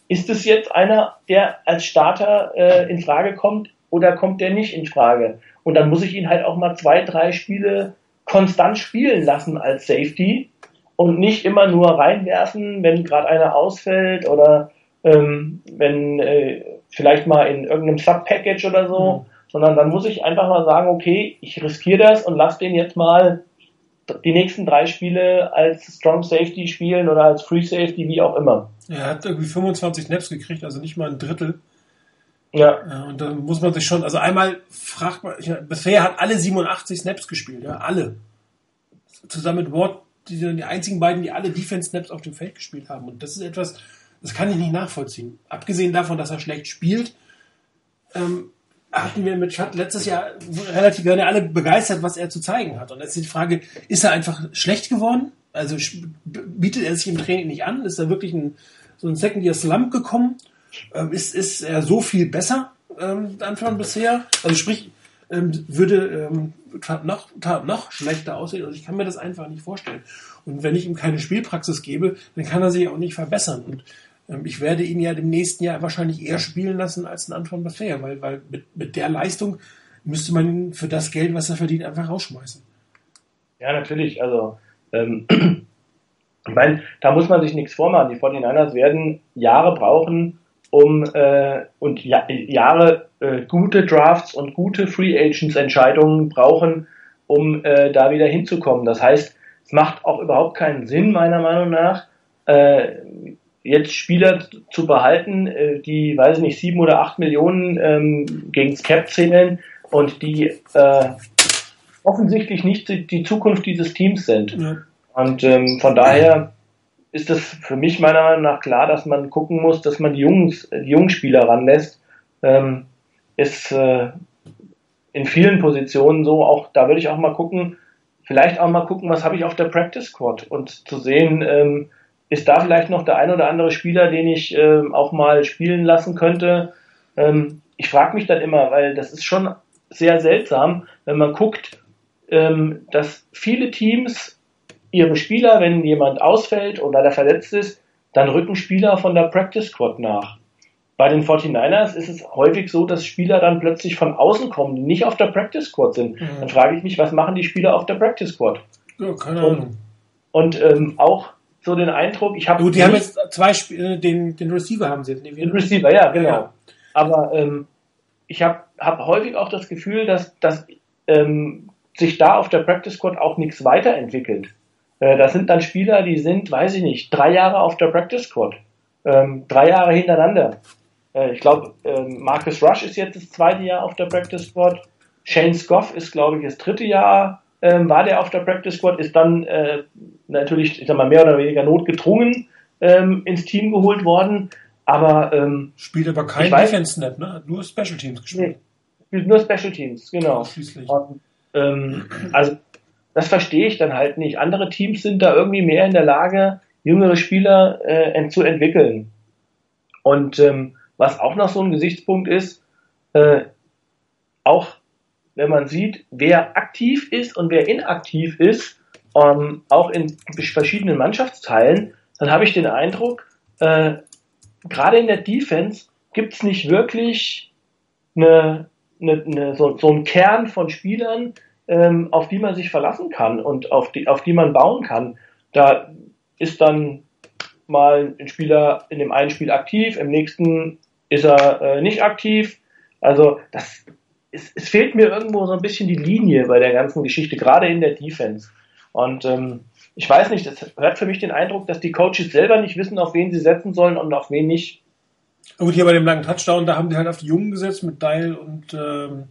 ist es jetzt einer, der als Starter äh, in Frage kommt oder kommt der nicht in Frage? Und dann muss ich ihn halt auch mal zwei, drei Spiele konstant spielen lassen als Safety und nicht immer nur reinwerfen, wenn gerade einer ausfällt oder ähm, wenn äh, vielleicht mal in irgendeinem Sub-Package oder so, mhm. sondern dann muss ich einfach mal sagen, okay, ich riskiere das und lass den jetzt mal die nächsten drei Spiele als Strong Safety spielen oder als Free Safety, wie auch immer.
Er hat irgendwie 25 Snaps gekriegt, also nicht mal ein Drittel. Ja. Und dann muss man sich schon, also einmal fragt man, bisher hat alle 87 Snaps gespielt, ja, alle. Zusammen mit Ward, die sind die einzigen beiden, die alle Defense Snaps auf dem Feld gespielt haben. Und das ist etwas, das kann ich nicht nachvollziehen. Abgesehen davon, dass er schlecht spielt, ähm, hatten wir mit Schatt letztes Jahr relativ gerne alle begeistert, was er zu zeigen hat. Und jetzt ist die Frage, ist er einfach schlecht geworden? Also bietet er sich im Training nicht an? Ist er wirklich ein, so ein Second-Year-Slump gekommen? Ähm, ist, ist er so viel besser ähm, Anfang bisher? Also sprich, ähm, würde ähm, noch, noch schlechter aussehen. Also ich kann mir das einfach nicht vorstellen. Und wenn ich ihm keine Spielpraxis gebe, dann kann er sich auch nicht verbessern. Und ähm, ich werde ihn ja im nächsten Jahr wahrscheinlich eher spielen lassen als ein Anton Bethea, weil, weil mit, mit der Leistung müsste man für das Geld, was er verdient, einfach rausschmeißen.
Ja, natürlich. Also, ähm, (clears throat) ich meine, da muss man sich nichts vormachen. Die 49ers werden Jahre brauchen, um äh, und ja, Jahre äh, gute Drafts und gute Free Agents Entscheidungen brauchen, um äh, da wieder hinzukommen. Das heißt, es macht auch überhaupt keinen Sinn, meiner Meinung nach, äh, jetzt Spieler zu behalten, äh, die, weiß ich nicht, sieben oder acht Millionen ähm, gegen das Cap zählen und die äh, offensichtlich nicht die, die Zukunft dieses Teams sind. Ja. Und ähm, von daher ist es für mich meiner Meinung nach klar, dass man gucken muss, dass man die, Jungs, die jungen Spieler ranlässt. Ähm, ist äh, in vielen Positionen so, auch da würde ich auch mal gucken, vielleicht auch mal gucken, was habe ich auf der Practice Squad und zu sehen, ähm, ist da vielleicht noch der ein oder andere Spieler, den ich ähm, auch mal spielen lassen könnte. Ähm, ich frage mich dann immer, weil das ist schon sehr seltsam, wenn man guckt, ähm, dass viele Teams ihre Spieler, wenn jemand ausfällt oder der verletzt ist, dann rücken Spieler von der Practice Squad nach. Bei den 49ers ist es häufig so, dass Spieler dann plötzlich von außen kommen, die nicht auf der Practice Squad sind. Mhm. Dann frage ich mich, was machen die Spieler auf der Practice Squad?
Ja, keine Ahnung.
Und, und ähm, auch so den Eindruck, ich habe.
Die haben jetzt zwei Spiele, äh, den, den Receiver haben sie jetzt.
Den Receiver, ja, genau. Ja. Aber ähm, ich habe hab häufig auch das Gefühl, dass, dass ähm, sich da auf der Practice Squad auch nichts weiterentwickelt. Äh, das sind dann Spieler, die sind, weiß ich nicht, drei Jahre auf der Practice Squad. Ähm, drei Jahre hintereinander. Äh, ich glaube, ähm, Marcus Rush ist jetzt das zweite Jahr auf der Practice Squad. Shane Scoff ist, glaube ich, das dritte Jahr ähm, war der auf der Practice Squad, ist dann äh, natürlich, ich sag mal, mehr oder weniger notgedrungen ähm, ins Team geholt worden. Aber ähm,
spielt aber kein Defense Snap, ne? Nur Special Teams gespielt. Nee,
spielt nur Special Teams, genau. Schließlich. Und, ähm, also das verstehe ich dann halt nicht. Andere Teams sind da irgendwie mehr in der Lage, jüngere Spieler äh, zu entwickeln. Und ähm, was auch noch so ein Gesichtspunkt ist, äh, auch wenn man sieht, wer aktiv ist und wer inaktiv ist, ähm, auch in verschiedenen Mannschaftsteilen, dann habe ich den Eindruck, äh, gerade in der Defense gibt es nicht wirklich eine, eine, eine, so, so einen Kern von Spielern, ähm, auf die man sich verlassen kann und auf die, auf die man bauen kann. Da ist dann mal ein Spieler in dem einen Spiel aktiv, im nächsten ist er äh, nicht aktiv. Also das, es, es fehlt mir irgendwo so ein bisschen die Linie bei der ganzen Geschichte, gerade in der Defense. Und ähm, ich weiß nicht, das hört für mich den Eindruck, dass die Coaches selber nicht wissen, auf wen sie setzen sollen und auf wen nicht.
Gut, hier bei dem langen Touchdown, da haben die halt auf die Jungen gesetzt mit Dial und ähm,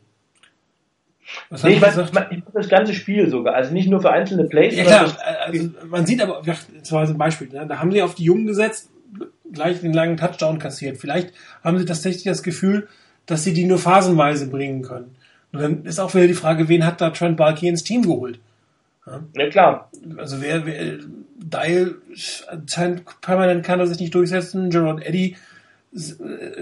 was nee, ich weiß, ich meine das ganze Spiel sogar, also nicht nur für einzelne Plays.
Ja klar, also man sieht aber, ein Beispiel, ne? da haben sie auf die Jungen gesetzt, gleich den langen Touchdown kassiert. Vielleicht haben sie tatsächlich das Gefühl, dass sie die nur phasenweise bringen können. Und dann ist auch wieder die Frage, wen hat da Trent Balky ins Team geholt?
Ja, ja klar.
Also wer, wer Dial permanent kann er sich nicht durchsetzen. Gerard Eddy äh,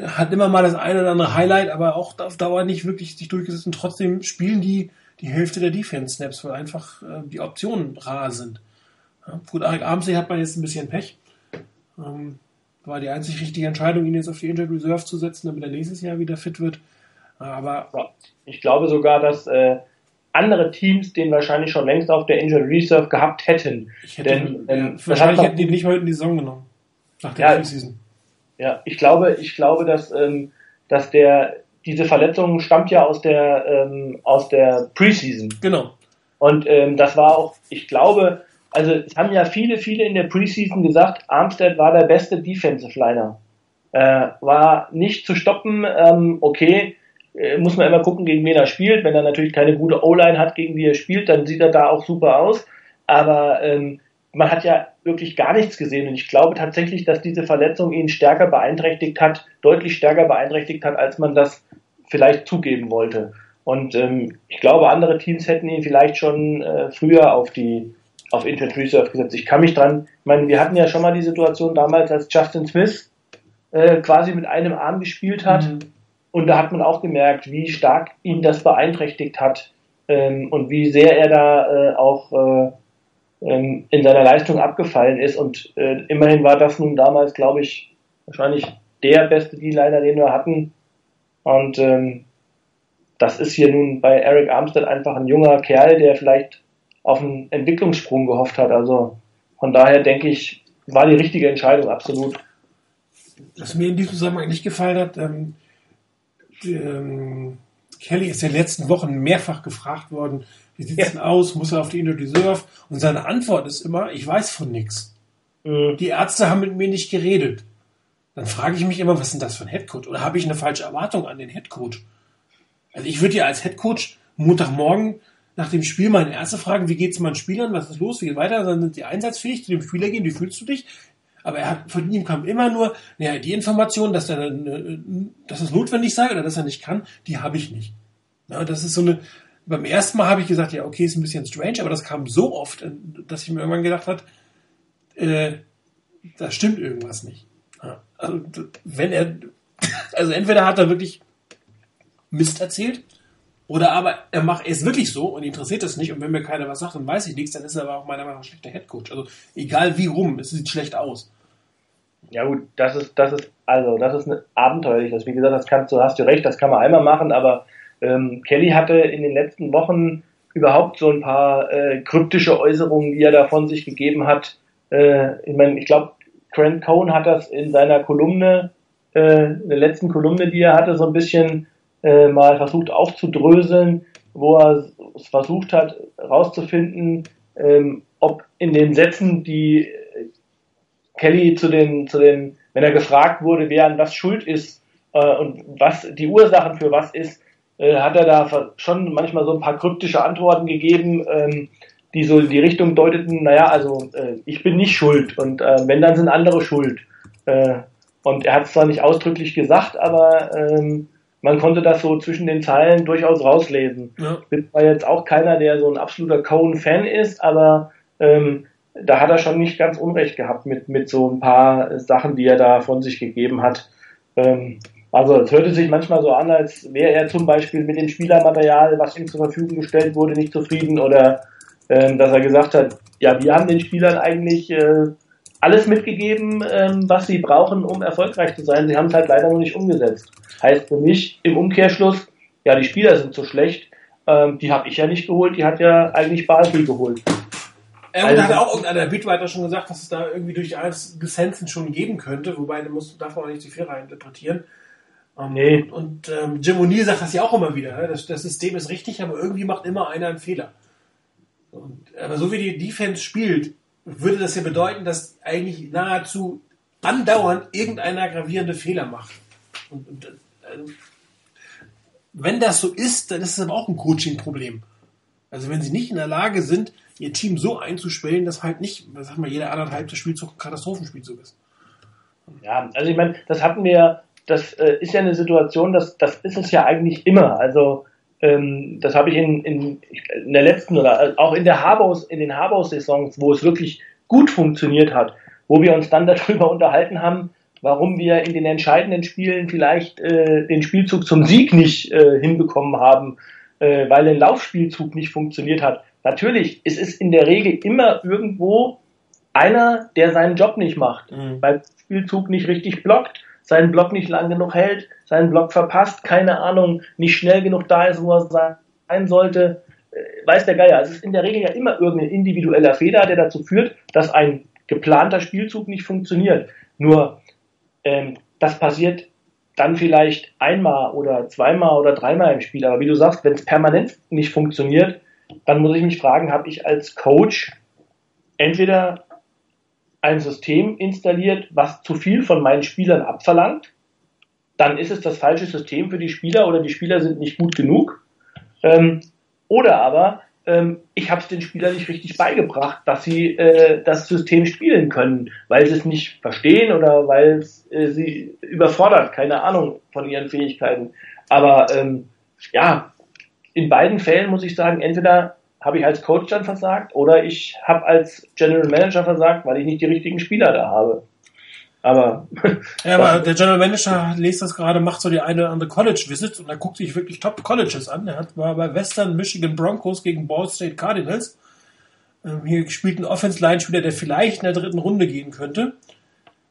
hat immer mal das eine oder andere Highlight, aber auch auf Dauer nicht wirklich sich durchgesetzt und trotzdem spielen die die Hälfte der Defense-Snaps, weil einfach äh, die Optionen rar sind. Ja, gut, Armsey hat man jetzt ein bisschen Pech. Ähm, war die einzig richtige Entscheidung, ihn jetzt auf die Injured Reserve zu setzen, damit er nächstes Jahr wieder fit wird. Aber
ich glaube sogar, dass äh, andere Teams den wahrscheinlich schon längst auf der Injured Reserve gehabt hätten.
Ich hätte, Denn, ähm, wahrscheinlich hätten die nicht mal in die Saison genommen.
Nach der ja, Preseason. Ja, ich glaube, ich glaube, dass, ähm, dass der, diese Verletzung stammt ja aus der, ähm, aus der Preseason.
Genau.
Und ähm, das war auch, ich glaube, also es haben ja viele, viele in der Preseason gesagt, Armstead war der beste Defensive Liner. Äh, war nicht zu stoppen, ähm, okay, äh, muss man immer gucken, gegen wen er spielt. Wenn er natürlich keine gute O-Line hat, gegen die er spielt, dann sieht er da auch super aus. Aber ähm, man hat ja wirklich gar nichts gesehen. Und ich glaube tatsächlich, dass diese Verletzung ihn stärker beeinträchtigt hat, deutlich stärker beeinträchtigt hat, als man das vielleicht zugeben wollte. Und ähm, ich glaube, andere Teams hätten ihn vielleicht schon äh, früher auf die auf Injured Reserve gesetzt. Ich kann mich dran, ich meine, wir hatten ja schon mal die Situation damals, als Justin Smith äh, quasi mit einem Arm gespielt hat. Mhm. Und da hat man auch gemerkt, wie stark ihn das beeinträchtigt hat ähm, und wie sehr er da äh, auch äh, ähm, in seiner Leistung abgefallen ist. Und äh, immerhin war das nun damals, glaube ich, wahrscheinlich der beste D-Liner, den wir hatten. Und ähm, das ist hier nun bei Eric Armstead einfach ein junger Kerl, der vielleicht auf einen Entwicklungssprung gehofft hat. Also von daher denke ich, war die richtige Entscheidung, absolut.
Was mir in diesem Zusammenhang nicht gefallen hat, ähm, ähm, Kelly ist in den letzten Wochen mehrfach gefragt worden, wie sieht es ja. denn aus, muss er auf die Injured Reserve? Und seine Antwort ist immer, ich weiß von nichts. Mhm. Die Ärzte haben mit mir nicht geredet. Dann frage ich mich immer, was ist denn das für ein Headcoach? Oder habe ich eine falsche Erwartung an den Headcoach? Also ich würde ja als Headcoach Montagmorgen nach dem Spiel meine Ärzte fragen, wie geht es meinen Spielern, was ist los, wie geht weiter, dann sind die einsatzfähig, zu dem Spieler gehen, wie fühlst du dich? Aber er hat, von ihm kam immer nur, naja, die Information, dass, er, dass es notwendig sei oder dass er nicht kann, die habe ich nicht. Ja, das ist so eine, beim ersten Mal habe ich gesagt, ja, okay, ist ein bisschen strange, aber das kam so oft, dass ich mir irgendwann gedacht habe, äh, da stimmt irgendwas nicht. Ja, also, wenn er, (laughs) also entweder hat er wirklich Mist erzählt, oder aber er macht es wirklich so und interessiert es nicht und wenn mir keiner was sagt, dann weiß ich nichts, dann ist er aber auch meiner Meinung nach ein schlechter Headcoach. Also egal wie rum, es sieht schlecht aus.
Ja gut, das ist, das ist, also das ist abenteuerlich. Das, wie gesagt, das kannst du, hast du recht, das kann man einmal machen, aber ähm, Kelly hatte in den letzten Wochen überhaupt so ein paar äh, kryptische Äußerungen, die er da von sich gegeben hat. Äh, ich meine, ich glaube, Grant Cohn hat das in seiner Kolumne, äh, in der letzten Kolumne, die er hatte, so ein bisschen äh, mal versucht aufzudröseln, wo er versucht hat, rauszufinden, ähm, ob in den Sätzen, die Kelly zu den, zu den, wenn er gefragt wurde, wer an was schuld ist äh, und was die Ursachen für was ist, äh, hat er da schon manchmal so ein paar kryptische Antworten gegeben, ähm, die so in die Richtung deuteten, naja, also äh, ich bin nicht schuld und äh, wenn, dann sind andere schuld. Äh, und er hat es zwar nicht ausdrücklich gesagt, aber ähm, man konnte das so zwischen den Zeilen durchaus rauslesen. Ja. Ich bin zwar jetzt auch keiner, der so ein absoluter Cohen-Fan ist, aber ähm, da hat er schon nicht ganz Unrecht gehabt mit, mit so ein paar Sachen, die er da von sich gegeben hat. Ähm, also es hörte sich manchmal so an, als wäre er zum Beispiel mit dem Spielermaterial, was ihm zur Verfügung gestellt wurde, nicht zufrieden oder ähm, dass er gesagt hat, ja, wir haben den Spielern eigentlich äh, alles mitgegeben, ähm, was sie brauchen, um erfolgreich zu sein. Sie haben es halt leider noch nicht umgesetzt. Heißt für mich im Umkehrschluss, ja, die Spieler sind so schlecht, ähm, die habe ich ja nicht geholt, die hat ja eigentlich Basel geholt.
Ja, und also, hat auch irgendeiner Bitwriter schon gesagt, dass es da irgendwie durch alles Lizenzen schon geben könnte, wobei da muss, darf man auch nicht zu viel reininterpretieren. Ähm, nee. Und, und ähm, Jim O'Neill sagt das ja auch immer wieder. Ne? Das, das System ist richtig, aber irgendwie macht immer einer einen Fehler. Und, aber so wie die Defense spielt, würde das ja bedeuten, dass eigentlich nahezu andauernd irgendeiner gravierende Fehler macht. Und, und also, wenn das so ist, dann ist es aber auch ein Coaching-Problem. Also wenn sie nicht in der Lage sind, ihr Team so einzuspielen, dass halt nicht, sag mal, jeder anderthalb Spielzug Katastrophenspielzug ist.
Ja, also ich meine, das hatten wir, das äh, ist ja eine Situation, das, das ist es ja eigentlich immer. Also ähm, das habe ich in, in, in der letzten oder äh, auch in der Harbaus, in den Harbaus-Saisons, wo es wirklich gut funktioniert hat, wo wir uns dann (laughs) darüber unterhalten haben, warum wir in den entscheidenden Spielen vielleicht äh, den Spielzug zum Sieg nicht äh, hinbekommen haben, äh, weil ein Laufspielzug nicht funktioniert hat. Natürlich, es ist in der Regel immer irgendwo einer, der seinen Job nicht macht, mhm. weil Spielzug nicht richtig blockt, seinen Block nicht lang genug hält, seinen Block verpasst, keine Ahnung, nicht schnell genug da ist, wo er sein sollte. Äh, weiß der Geier. Es ist in der Regel ja immer irgendein individueller Fehler, der dazu führt, dass ein geplanter Spielzug nicht funktioniert. Nur ähm, das passiert dann vielleicht einmal oder zweimal oder dreimal im Spiel. Aber wie du sagst, wenn es permanent nicht funktioniert, dann muss ich mich fragen, habe ich als Coach entweder ein System installiert, was zu viel von meinen Spielern abverlangt, dann ist es das falsche System für die Spieler oder die Spieler sind nicht gut genug. Ähm, oder aber ähm, ich habe es den Spielern nicht richtig beigebracht, dass sie äh, das System spielen können, weil sie es nicht verstehen oder weil es äh, sie überfordert, keine Ahnung von ihren Fähigkeiten. Aber ähm, ja, in beiden Fällen muss ich sagen, entweder habe ich als Coach dann versagt oder ich habe als General Manager versagt, weil ich nicht die richtigen Spieler da habe. Aber. (laughs)
ja, aber der General Manager liest das gerade, macht so die eine oder andere College-Visit und er guckt sich wirklich Top-Colleges an. Er hat, war bei Western Michigan Broncos gegen Ball State Cardinals. Ähm, hier gespielt ein Offense-Line-Spieler, der vielleicht in der dritten Runde gehen könnte.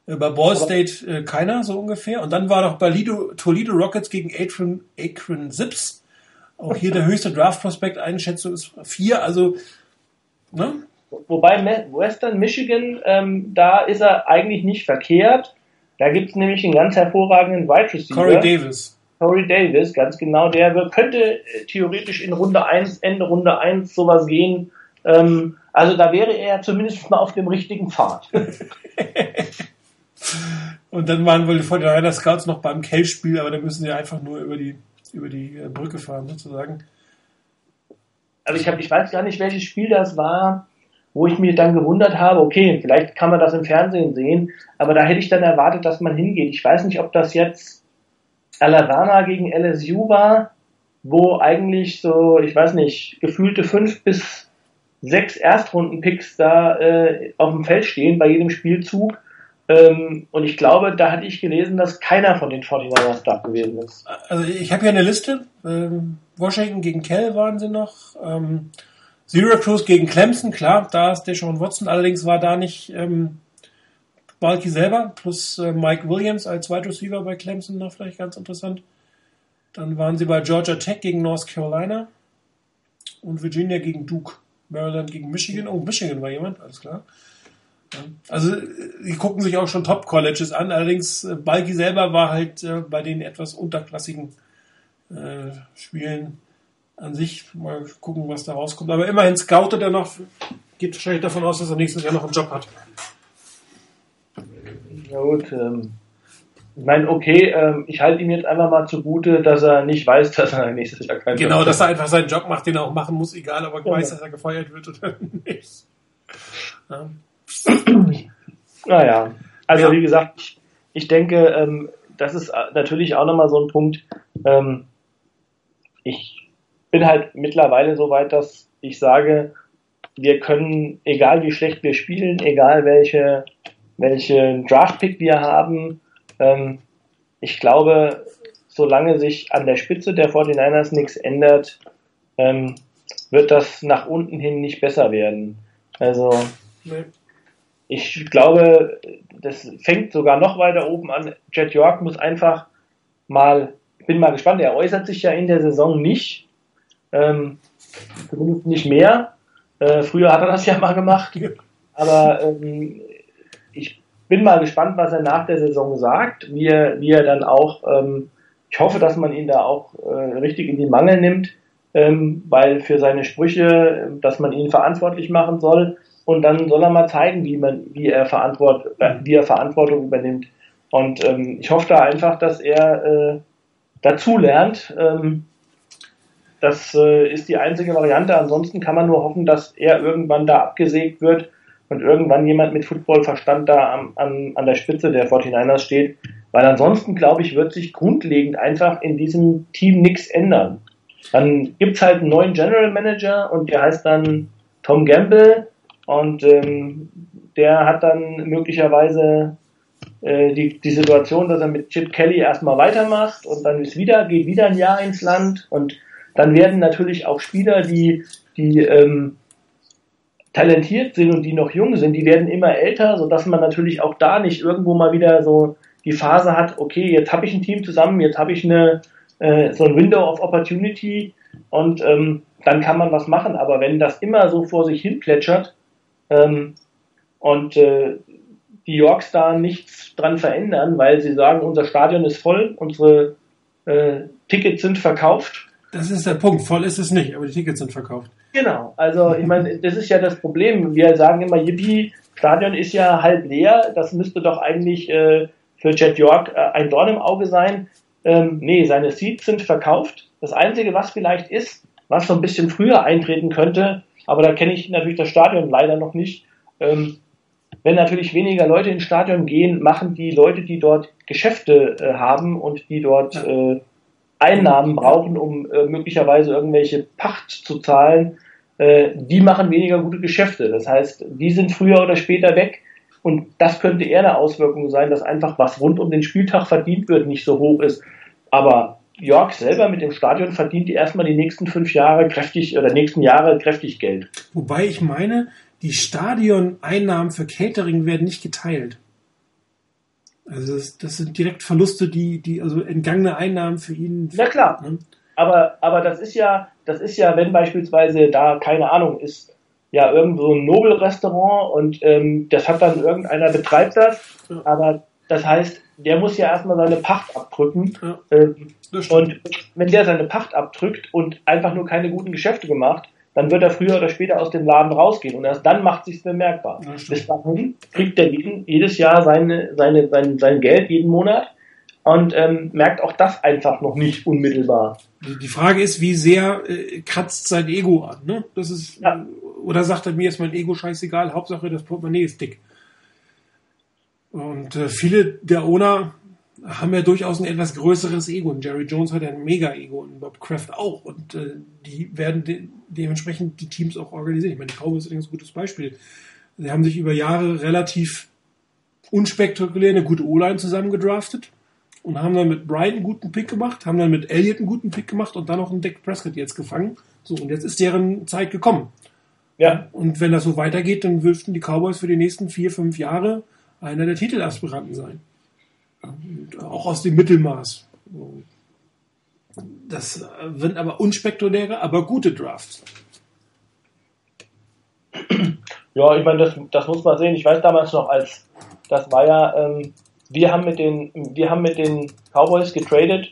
Äh, bei Ball State äh, keiner, so ungefähr. Und dann war noch bei Lido, Toledo Rockets gegen Akron, Akron Zips. Auch hier der höchste Draft-Prospect-Einschätzung ist vier, also, ne?
Wobei Western Michigan, ähm, da ist er eigentlich nicht verkehrt. Da gibt es nämlich einen ganz hervorragenden Wide Receiver.
Corey Davis.
Corey Davis, ganz genau, der könnte äh, theoretisch in Runde 1, Ende Runde 1 sowas gehen. Ähm, also da wäre er zumindest mal auf dem richtigen Pfad. (laughs)
Und dann waren wohl die 49 Scouts noch beim Kell-Spiel, aber da müssen sie einfach nur über die, über die äh, Brücke fahren, sozusagen.
Also ich, hab, ich weiß gar nicht, welches Spiel das war, wo ich mir dann gewundert habe, okay, vielleicht kann man das im Fernsehen sehen, aber da hätte ich dann erwartet, dass man hingeht. Ich weiß nicht, ob das jetzt Alabama gegen LSU war, wo eigentlich so, ich weiß nicht, gefühlte fünf bis sechs Erstrunden-Picks da äh, auf dem Feld stehen bei jedem Spielzug. Ähm, und ich glaube, da hatte ich gelesen, dass keiner von den 49ers da gewesen ist.
Also ich habe hier eine Liste. Ähm, Washington gegen Kell waren sie noch. Ähm, Syracuse gegen Clemson, klar, da ist der schon Watson. Allerdings war da nicht ähm, Balky selber, plus äh, Mike Williams als Wide Receiver bei Clemson noch vielleicht ganz interessant. Dann waren sie bei Georgia Tech gegen North Carolina und Virginia gegen Duke. Maryland gegen Michigan. Oh, Michigan war jemand, alles klar. Also, die gucken sich auch schon Top-Colleges an. Allerdings, äh, Balki selber war halt äh, bei den etwas unterklassigen äh, Spielen an sich. Mal gucken, was da rauskommt. Aber immerhin scoutet er noch. Geht wahrscheinlich davon aus, dass er nächstes Jahr noch einen Job hat.
Ja gut, ähm, ich meine, okay, ähm, ich halte ihm jetzt einfach mal zugute, dass er nicht weiß, dass er nächstes Jahr
keinen Genau, Job dass er einfach seinen Job macht, den er auch machen muss, egal ob er ja. weiß, dass er gefeuert wird oder (laughs) nicht.
Ja. Naja, also ja. wie gesagt, ich, ich denke, ähm, das ist natürlich auch nochmal so ein Punkt. Ähm, ich bin halt mittlerweile so weit, dass ich sage, wir können, egal wie schlecht wir spielen, egal welche welchen Draftpick wir haben. Ähm, ich glaube, solange sich an der Spitze der 49ers nichts ändert, ähm, wird das nach unten hin nicht besser werden. Also nee. Ich glaube, das fängt sogar noch weiter oben an. Jet York muss einfach mal, bin mal gespannt, er äußert sich ja in der Saison nicht, ähm, zumindest nicht mehr. Äh, früher hat er das ja mal gemacht, aber ähm, ich bin mal gespannt, was er nach der Saison sagt, wie er, wie er dann auch, ähm, ich hoffe, dass man ihn da auch äh, richtig in die Mangel nimmt, ähm, weil für seine Sprüche, dass man ihn verantwortlich machen soll und dann soll er mal zeigen, wie man, wie er, Verantwort, äh, wie er Verantwortung übernimmt. Und ähm, ich hoffe da einfach, dass er äh, dazu lernt. Ähm, das äh, ist die einzige Variante. Ansonsten kann man nur hoffen, dass er irgendwann da abgesägt wird und irgendwann jemand mit Footballverstand da am, an, an der Spitze der 49ers steht. Weil ansonsten, glaube ich, wird sich grundlegend einfach in diesem Team nichts ändern. Dann gibt's halt einen neuen General Manager und der heißt dann Tom Gamble und ähm, der hat dann möglicherweise äh, die, die Situation, dass er mit Chip Kelly erstmal weitermacht und dann ist wieder, geht wieder ein Jahr ins Land und dann werden natürlich auch Spieler, die, die ähm, talentiert sind und die noch jung sind, die werden immer älter, sodass man natürlich auch da nicht irgendwo mal wieder so die Phase hat, okay, jetzt habe ich ein Team zusammen, jetzt habe ich eine äh, so ein Window of Opportunity und ähm, dann kann man was machen. Aber wenn das immer so vor sich hin plätschert ähm, und äh, die Yorks da nichts dran verändern, weil sie sagen, unser Stadion ist voll, unsere äh, Tickets sind verkauft.
Das ist der Punkt, voll ist es nicht, aber die Tickets sind verkauft.
Genau, also ich meine, das ist ja das Problem. Wir sagen immer, Yippie, Stadion ist ja halb leer, das müsste doch eigentlich äh, für Jet York äh, ein Dorn im Auge sein. Ähm, nee, seine Seats sind verkauft. Das Einzige, was vielleicht ist, was so ein bisschen früher eintreten könnte, aber da kenne ich natürlich das Stadion leider noch nicht. Ähm, wenn natürlich weniger Leute ins Stadion gehen, machen die Leute, die dort Geschäfte äh, haben und die dort äh, Einnahmen brauchen, um äh, möglicherweise irgendwelche Pacht zu zahlen, äh, die machen weniger gute Geschäfte. Das heißt, die sind früher oder später weg. Und das könnte eher eine Auswirkung sein, dass einfach was rund um den Spieltag verdient wird, nicht so hoch ist. Aber York selber mit dem Stadion verdient die erstmal die nächsten fünf Jahre kräftig oder nächsten Jahre kräftig Geld.
Wobei ich meine, die Stadioneinnahmen für Catering werden nicht geteilt. Also das, das sind direkt Verluste, die, die, also entgangene Einnahmen für ihn.
Ja klar. Ne? aber, aber das ist ja, das ist ja, wenn beispielsweise da, keine Ahnung, ist ja irgendwo ein Nobelrestaurant und ähm, das hat dann irgendeiner betreibt das, aber das heißt, der muss ja erstmal seine Pacht abdrücken. Ja, ähm, und wenn der seine Pacht abdrückt und einfach nur keine guten Geschäfte gemacht, dann wird er früher oder später aus dem Laden rausgehen und erst dann macht sich's bemerkbar. Ja, Bis dahin kriegt er jeden, jedes Jahr seine, seine, sein, sein Geld jeden Monat und ähm, merkt auch das einfach noch nicht unmittelbar.
Die Frage ist, wie sehr äh, kratzt sein Ego an, ne? Das ist ja. oder sagt er mir ist mein Ego scheißegal, Hauptsache das Portemonnaie ist dick. Und äh, viele der Owner haben ja durchaus ein etwas größeres Ego. Und Jerry Jones hat ein Mega-Ego und Bob Kraft auch. Und äh, die werden de dementsprechend die Teams auch organisieren. Ich meine, die Cowboys sind ein gutes Beispiel. Sie haben sich über Jahre relativ unspektakulär eine gute O-Line zusammengedraftet und haben dann mit Brian einen guten Pick gemacht, haben dann mit Elliott einen guten Pick gemacht und dann noch einen Dick Prescott jetzt gefangen. So, und jetzt ist deren Zeit gekommen. Ja. Und wenn das so weitergeht, dann dürften die Cowboys für die nächsten vier, fünf Jahre einer der Titelaspiranten sein auch aus dem Mittelmaß. Das sind aber unspektakuläre, aber gute Drafts.
Ja, ich meine, das, das muss man sehen. Ich weiß damals noch, als das war ja, ähm, wir haben mit den, wir haben mit den Cowboys getradet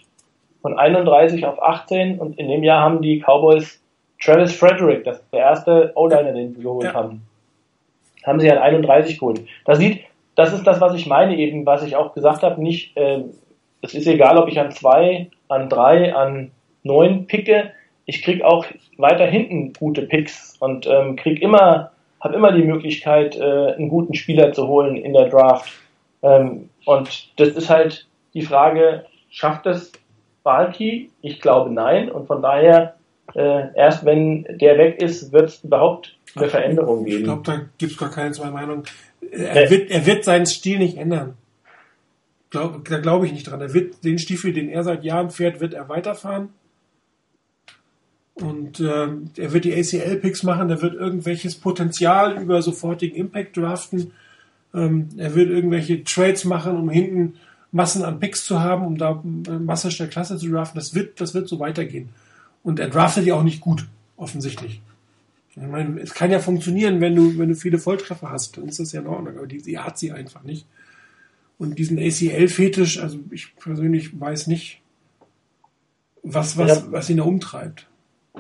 von 31 auf 18 und in dem Jahr haben die Cowboys Travis Frederick, das ist der erste O-Liner, den sie geholt ja. haben, haben sie an 31 geholt. Da sieht, das ist das, was ich meine eben, was ich auch gesagt habe, nicht, äh, es ist egal, ob ich an zwei, an drei, an neun picke, ich krieg auch weiter hinten gute Picks und ähm, krieg immer, habe immer die Möglichkeit, äh, einen guten Spieler zu holen in der Draft. Ähm, und das ist halt die Frage, schafft es Balki? Ich glaube nein. Und von daher, äh, erst wenn der weg ist, wird es überhaupt eine Veränderung geben.
Ich glaube, da gibt es gar keine zwei Meinungen. Er, wird, er wird seinen Stil nicht ändern. Glaub, da glaube ich nicht dran. Er wird den Stiefel, den er seit Jahren fährt, wird er weiterfahren. Und äh, er wird die ACL-Picks machen, er wird irgendwelches Potenzial über sofortigen Impact draften. Ähm, er wird irgendwelche Trades machen, um hinten Massen an Picks zu haben, um da äh, Masse der Klasse zu draften. Das wird, das wird so weitergehen. Und er draftet ja auch nicht gut, offensichtlich. Ich meine, es kann ja funktionieren, wenn du, wenn du viele Volltreffer hast, dann ist das ja in Ordnung, aber die, die hat sie einfach nicht. Und diesen ACL-Fetisch, also ich persönlich weiß nicht, was, was, was ihn da umtreibt.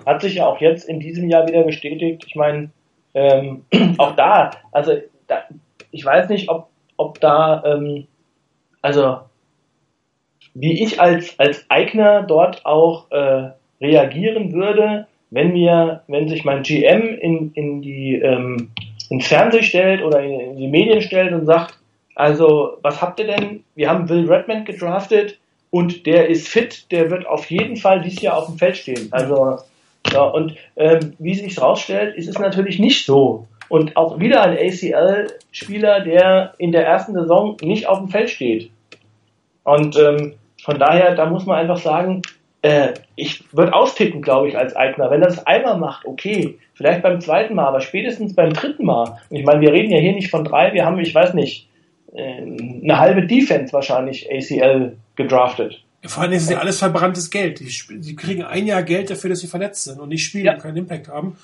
Hat sich ja auch jetzt in diesem Jahr wieder bestätigt. Ich meine, ähm, (clears throat) auch da, also da, ich weiß nicht, ob, ob da, ähm, also wie ich als, als Eigner dort auch äh, reagieren würde, wenn mir, wenn sich mein GM in, in die, ähm, ins Fernsehen stellt oder in, in die Medien stellt und sagt, also, was habt ihr denn? Wir haben Will Redmond gedraftet und der ist fit, der wird auf jeden Fall dieses Jahr auf dem Feld stehen. Also, ja, und ähm, wie sich rausstellt, ist es natürlich nicht so. Und auch wieder ein ACL-Spieler, der in der ersten Saison nicht auf dem Feld steht. Und ähm, von daher, da muss man einfach sagen, äh, ich würde austippen, glaube ich, als Eigner. Wenn er das einmal macht, okay, vielleicht beim zweiten Mal, aber spätestens beim dritten Mal. Und ich meine, wir reden ja hier nicht von drei, wir haben, ich weiß nicht, äh, eine halbe Defense wahrscheinlich ACL gedraftet.
Vor allem ist es ja alles verbranntes Geld. Sie kriegen ein Jahr Geld dafür, dass sie verletzt sind und nicht spielen ja. und keinen Impact haben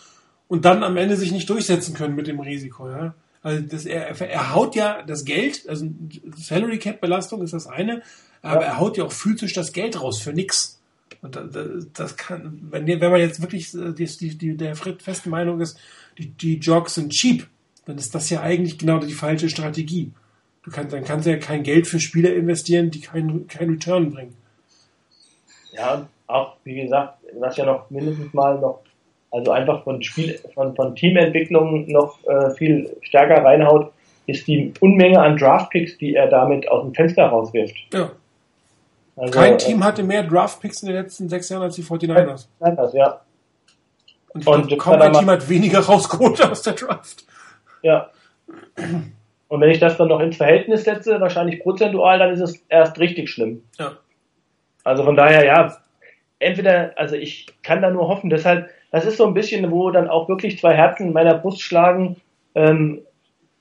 und dann am Ende sich nicht durchsetzen können mit dem Risiko. Ja? Also das, er, er haut ja das Geld, also Salary Cap Belastung ist das eine, aber ja. er haut ja auch physisch das Geld raus für nichts. Und das kann, wenn, wenn man jetzt wirklich äh, die, die, der festen Meinung ist, die, die Jogs sind cheap, dann ist das ja eigentlich genau die falsche Strategie. Du kannst, dann kannst du ja kein Geld für Spieler investieren, die keinen kein Return bringen.
Ja, auch wie gesagt, was ja noch mindestens mal noch, also einfach von Spiel, von, von Teamentwicklung noch äh, viel stärker reinhaut, ist die Unmenge an Draftpicks, die er damit aus dem Fenster rauswirft.
Ja. Also, Kein Team hatte mehr Draftpicks in den letzten sechs Jahren als die 49ers.
ja.
Und, und kaum ein Team hat weniger (laughs) rausgeholt aus der Draft.
Ja. Und wenn ich das dann noch ins Verhältnis setze, wahrscheinlich prozentual, dann ist es erst richtig schlimm.
Ja.
Also von daher, ja, entweder, also ich kann da nur hoffen, deshalb, das ist so ein bisschen, wo dann auch wirklich zwei Herzen in meiner Brust schlagen. Ähm,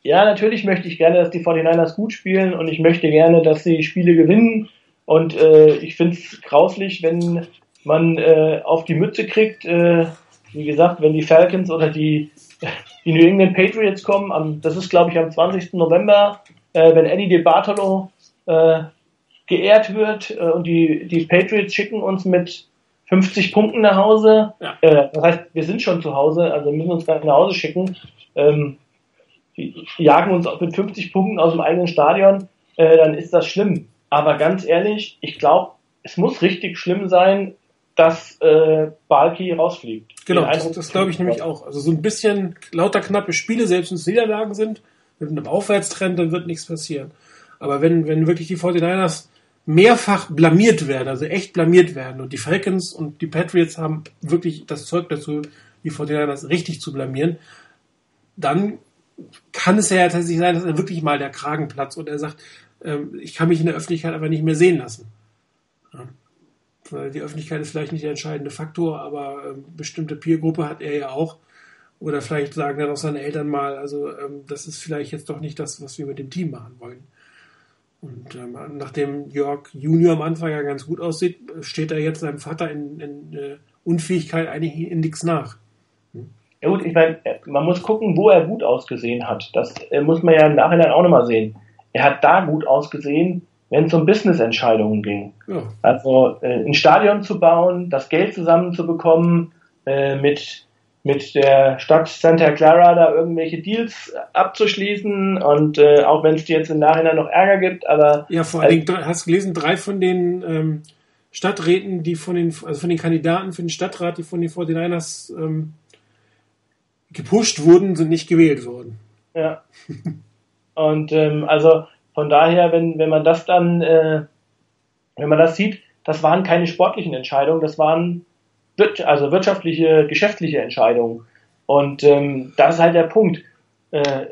ja, natürlich möchte ich gerne, dass die 49ers gut spielen und ich möchte gerne, dass sie Spiele gewinnen und äh, ich finde es grauslich, wenn, man äh, auf die Mütze kriegt, äh, wie gesagt, wenn die Falcons oder die, (laughs) die New England Patriots kommen, am, das ist glaube ich am 20. November, äh, wenn Eddie De Bartolo äh, geehrt wird äh, und die, die Patriots schicken uns mit 50 Punkten nach Hause. Ja. Äh, das heißt, wir sind schon zu Hause, also müssen uns gar nicht nach Hause schicken. Ähm, die jagen uns mit 50 Punkten aus dem eigenen Stadion, äh, dann ist das schlimm. Aber ganz ehrlich, ich glaube, es muss richtig schlimm sein, dass äh, Balki rausfliegt.
Genau, das, das glaube ich nämlich auch. Also so ein bisschen lauter knappe Spiele, selbst wenn es Niederlagen sind, mit einem Aufwärtstrend, dann wird nichts passieren. Aber wenn, wenn wirklich die 49ers mehrfach blamiert werden, also echt blamiert werden. Und die Falcons und die Patriots haben wirklich das Zeug dazu, die 49ers richtig zu blamieren. Dann kann es ja tatsächlich sein, dass er wirklich mal der Kragen platzt und er sagt, ähm, ich kann mich in der Öffentlichkeit aber nicht mehr sehen lassen. Weil die Öffentlichkeit ist vielleicht nicht der entscheidende Faktor, aber ähm, bestimmte Peergruppe hat er ja auch. Oder vielleicht sagen dann auch seine Eltern mal, also ähm, das ist vielleicht jetzt doch nicht das, was wir mit dem Team machen wollen. Und ähm, nachdem Jörg Junior am Anfang ja ganz gut aussieht, steht er jetzt seinem Vater in, in äh, Unfähigkeit eigentlich in nichts nach.
Hm? Ja gut, ich meine, man muss gucken, wo er gut ausgesehen hat. Das äh, muss man ja im Nachhinein auch nochmal sehen. Er hat da gut ausgesehen, wenn es um Business-Entscheidungen ging. Ja. Also äh, ein Stadion zu bauen, das Geld zusammenzubekommen, äh, mit mit der Stadt Santa Clara da irgendwelche Deals abzuschließen und äh, auch wenn es dir jetzt im Nachhinein noch Ärger gibt, aber
ja vor allen Dingen hast du gelesen drei von den ähm, Stadträten, die von den also von den Kandidaten für den Stadtrat, die von den 49ers ähm, gepusht wurden, sind nicht gewählt worden.
Ja. (laughs) und ähm, also von daher, wenn wenn man das dann äh, wenn man das sieht, das waren keine sportlichen Entscheidungen, das waren also wirtschaftliche, geschäftliche Entscheidungen. Und ähm, das ist halt der Punkt. Äh,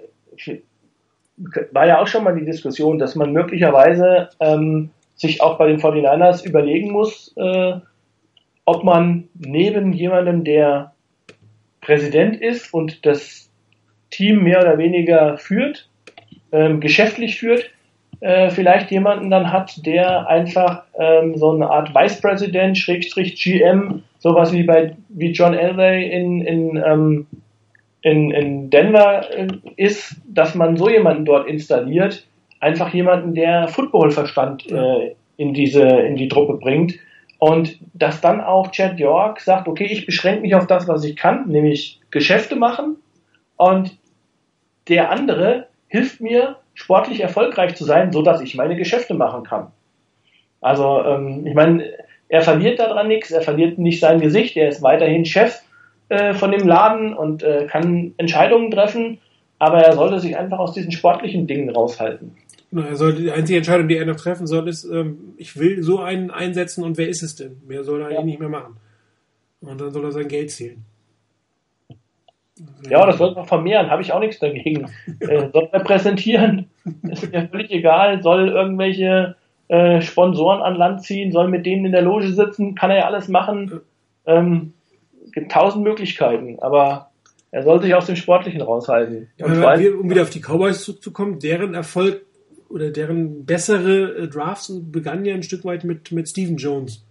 war ja auch schon mal die Diskussion, dass man möglicherweise ähm, sich auch bei den 49ers überlegen muss, äh, ob man neben jemandem, der Präsident ist und das Team mehr oder weniger führt, ähm, geschäftlich führt, äh, vielleicht jemanden dann hat, der einfach ähm, so eine Art Vice President, Schrägstrich GM, sowas wie bei wie John Elway in, in, ähm, in, in Denver äh, ist, dass man so jemanden dort installiert, einfach jemanden, der Footballverstand äh, in diese in die Truppe bringt. Und dass dann auch Chad York sagt, okay, ich beschränke mich auf das, was ich kann, nämlich Geschäfte machen. Und der andere hilft mir sportlich erfolgreich zu sein, so dass ich meine Geschäfte machen kann. Also ähm, ich meine, er verliert daran nichts, er verliert nicht sein Gesicht, er ist weiterhin Chef äh, von dem Laden und äh, kann Entscheidungen treffen, aber er sollte sich einfach aus diesen sportlichen Dingen raushalten.
Er sollte, die einzige Entscheidung, die er noch treffen soll, ist, ähm, ich will so einen einsetzen und wer ist es denn? Mehr soll er ja. eigentlich nicht mehr machen. Und dann soll er sein Geld zählen.
Ja, das sollte man vermehren, habe ich auch nichts dagegen. (laughs) äh, soll er präsentieren, ist mir völlig egal, soll irgendwelche äh, Sponsoren an Land ziehen, soll mit denen in der Loge sitzen, kann er ja alles machen. Ähm, gibt tausend Möglichkeiten, aber er soll sich aus dem Sportlichen raushalten.
Ja, allem, um wieder auf die Cowboys zurückzukommen, deren Erfolg oder deren bessere äh, Drafts begann ja ein Stück weit mit, mit Stephen Jones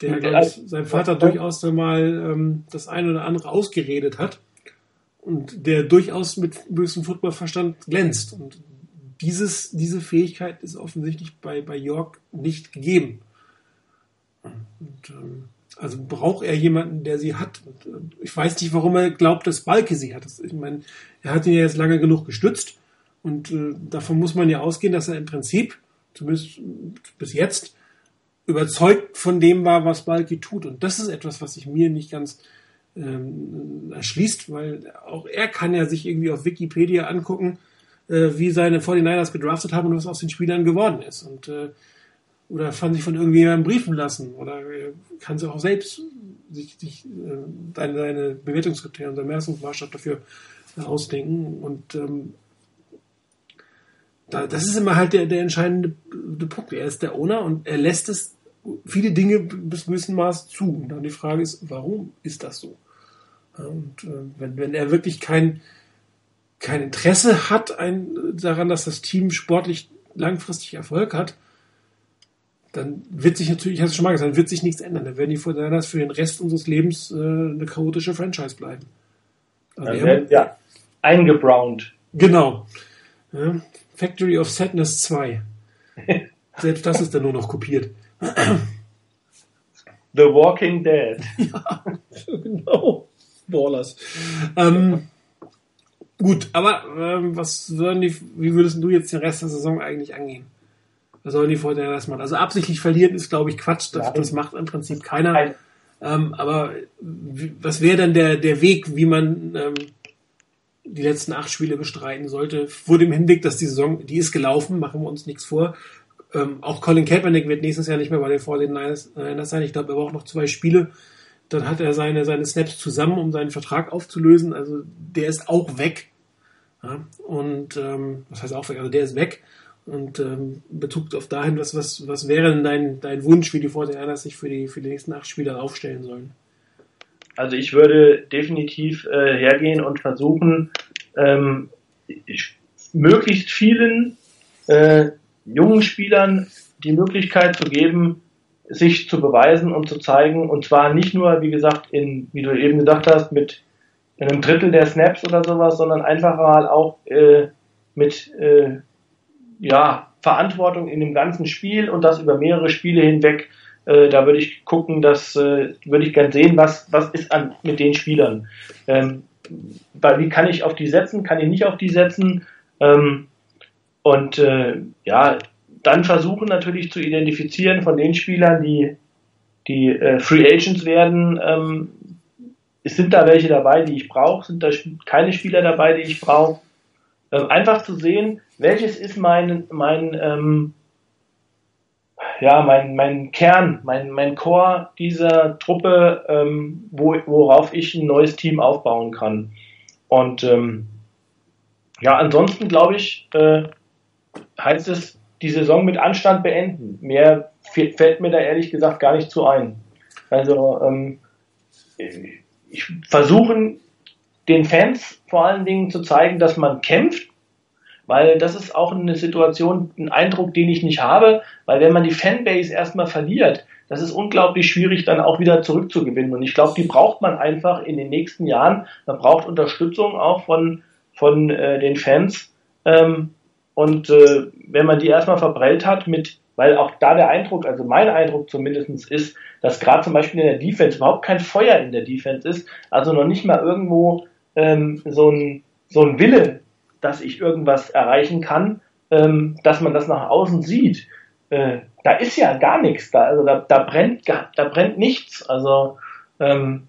der, glaube ich, sein Vater durchaus einmal ähm, das eine oder andere ausgeredet hat und der durchaus mit bösem Footballverstand glänzt. Und dieses, diese Fähigkeit ist offensichtlich bei, bei York nicht gegeben. Und, ähm, also braucht er jemanden, der sie hat. Und, äh, ich weiß nicht, warum er glaubt, dass Balke sie hat. Das, ich meine, er hat ihn ja jetzt lange genug gestützt. Und äh, davon muss man ja ausgehen, dass er im Prinzip, zumindest bis jetzt, überzeugt von dem war, was Balki tut. Und das ist etwas, was sich mir nicht ganz ähm, erschließt, weil auch er kann ja sich irgendwie auf Wikipedia angucken, äh, wie seine 49ers gedraftet haben und was aus den Spielern geworden ist. Und äh, oder fand sich von irgendjemandem briefen lassen oder äh, kann sich auch selbst sich, sich äh, seine, seine Bewertungskriterien, seinen Messungsmaßstab dafür äh, ausdenken. Und ähm, da, das ist immer halt der, der entscheidende Punkt. Er ist der Owner und er lässt es viele Dinge bis gewissen Maß zu. Und dann die Frage ist, warum ist das so? Und äh, wenn, wenn er wirklich kein, kein Interesse hat ein, daran, dass das Team sportlich langfristig Erfolg hat, dann wird sich natürlich, ich habe es schon mal gesagt, dann wird sich nichts ändern. Dann werden die Fortinanders für den Rest unseres Lebens äh, eine chaotische Franchise bleiben.
Also dann werden, ja, eingebrownt.
Genau. Ja, Factory of Sadness 2. (laughs) Selbst das ist dann nur noch kopiert.
The Walking Dead. (laughs)
ja, genau. Ballers. Ähm, gut, aber ähm, was sollen die, wie würdest du jetzt den Rest der Saison eigentlich angehen? Was sollen die vorher das machen? Also absichtlich verlieren ist, glaube ich, Quatsch. Das, das macht im Prinzip keiner. Ähm, aber was wäre dann der, der Weg, wie man ähm, die letzten acht Spiele bestreiten sollte, vor dem Hinblick, dass die Saison, die ist gelaufen, machen wir uns nichts vor. Ähm, auch Colin Kaepernick wird nächstes Jahr nicht mehr bei den Vorsehen Niners sein. Ich glaube, er braucht noch zwei Spiele. Dann hat er seine, seine Snaps zusammen, um seinen Vertrag aufzulösen. Also der ist auch weg. Ja? Und ähm, was heißt auch weg? Also der ist weg. Und ähm, Bezug auf dahin, was, was, was wäre denn dein, dein Wunsch, wie die Niners sich für die, für die nächsten acht Spiele aufstellen sollen?
Also ich würde definitiv äh, hergehen und versuchen, ähm, möglichst vielen äh, jungen Spielern die Möglichkeit zu geben, sich zu beweisen und zu zeigen. Und zwar nicht nur, wie gesagt, in, wie du eben gesagt hast, mit einem Drittel der Snaps oder sowas, sondern einfach mal auch äh, mit äh, ja, Verantwortung in dem ganzen Spiel und das über mehrere Spiele hinweg. Äh, da würde ich gucken, dass äh, würde ich gern sehen, was, was ist an mit den Spielern. Ähm, weil wie kann ich auf die setzen, kann ich nicht auf die setzen. Ähm, und äh, ja, dann versuchen natürlich zu identifizieren von den Spielern, die, die äh, Free Agents werden. Ähm, sind da welche dabei, die ich brauche? Sind da keine Spieler dabei, die ich brauche? Ähm, einfach zu sehen, welches ist mein, mein, ähm, ja, mein, mein Kern, mein, mein Core dieser Truppe, ähm, wo, worauf ich ein neues Team aufbauen kann. Und ähm, ja, ansonsten glaube ich, äh, heißt es, die Saison mit Anstand beenden. Mehr fällt mir da ehrlich gesagt gar nicht zu ein. Also ähm, ich versuche den Fans vor allen Dingen zu zeigen, dass man kämpft, weil das ist auch eine Situation, ein Eindruck, den ich nicht habe, weil wenn man die Fanbase erstmal verliert, das ist unglaublich schwierig, dann auch wieder zurückzugewinnen. Und ich glaube, die braucht man einfach in den nächsten Jahren. Man braucht Unterstützung auch von, von äh, den Fans. Ähm, und äh, wenn man die erstmal verbrellt hat mit, weil auch da der Eindruck, also mein Eindruck zumindest ist, dass gerade zum Beispiel in der Defense überhaupt kein Feuer in der Defense ist, also noch nicht mal irgendwo ähm, so, ein, so ein Wille, dass ich irgendwas erreichen kann, ähm, dass man das nach außen sieht. Äh, da ist ja gar nichts da, also da, da brennt da brennt nichts. Also ähm,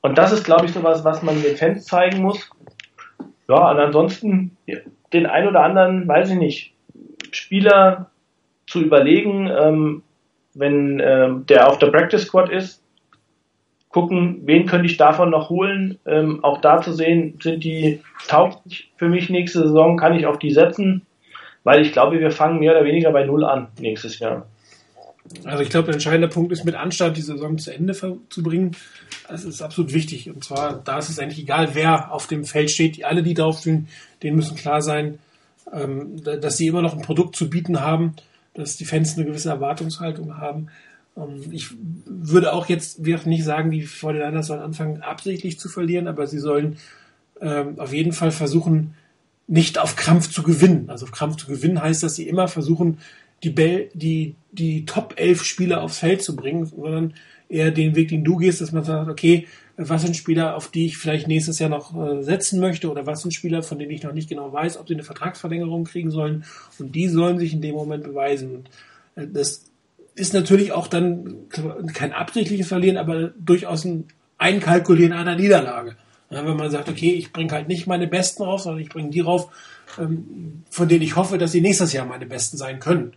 und das ist, glaube ich, sowas, was man den Fans zeigen muss. Ja, und ansonsten den ein oder anderen, weiß ich nicht, Spieler zu überlegen, ähm, wenn ähm, der auf der Practice Squad ist, gucken, wen könnte ich davon noch holen. Ähm, auch da zu sehen, sind die tauglich für mich nächste Saison, kann ich auf die setzen, weil ich glaube, wir fangen mehr oder weniger bei Null an nächstes Jahr.
Also ich glaube, der entscheidende Punkt ist, mit Anstand die Saison zu Ende zu bringen. Das ist absolut wichtig. Und zwar, da ist es eigentlich egal, wer auf dem Feld steht. Alle, die draufstehen, denen müssen klar sein, ähm, dass sie immer noch ein Produkt zu bieten haben, dass die Fans eine gewisse Erwartungshaltung haben. Ähm, ich würde auch jetzt nicht sagen, die Fortinanders sollen anfangen, absichtlich zu verlieren, aber sie sollen ähm, auf jeden Fall versuchen, nicht auf Krampf zu gewinnen. Also auf Krampf zu gewinnen heißt, dass sie immer versuchen, die, Bell, die, die Top 11 Spieler aufs Feld zu bringen, sondern eher den Weg, den du gehst, dass man sagt, okay, was sind Spieler, auf die ich vielleicht nächstes Jahr noch äh, setzen möchte oder was sind Spieler, von denen ich noch nicht genau weiß, ob sie eine Vertragsverlängerung kriegen sollen und die sollen sich in dem Moment beweisen. Und, äh, das ist natürlich auch dann kein absichtliches Verlieren, aber durchaus ein Einkalkulieren einer Niederlage. Wenn man sagt, okay, ich bringe halt nicht meine Besten rauf, sondern ich bringe die rauf, ähm, von denen ich hoffe, dass sie nächstes Jahr meine Besten sein können.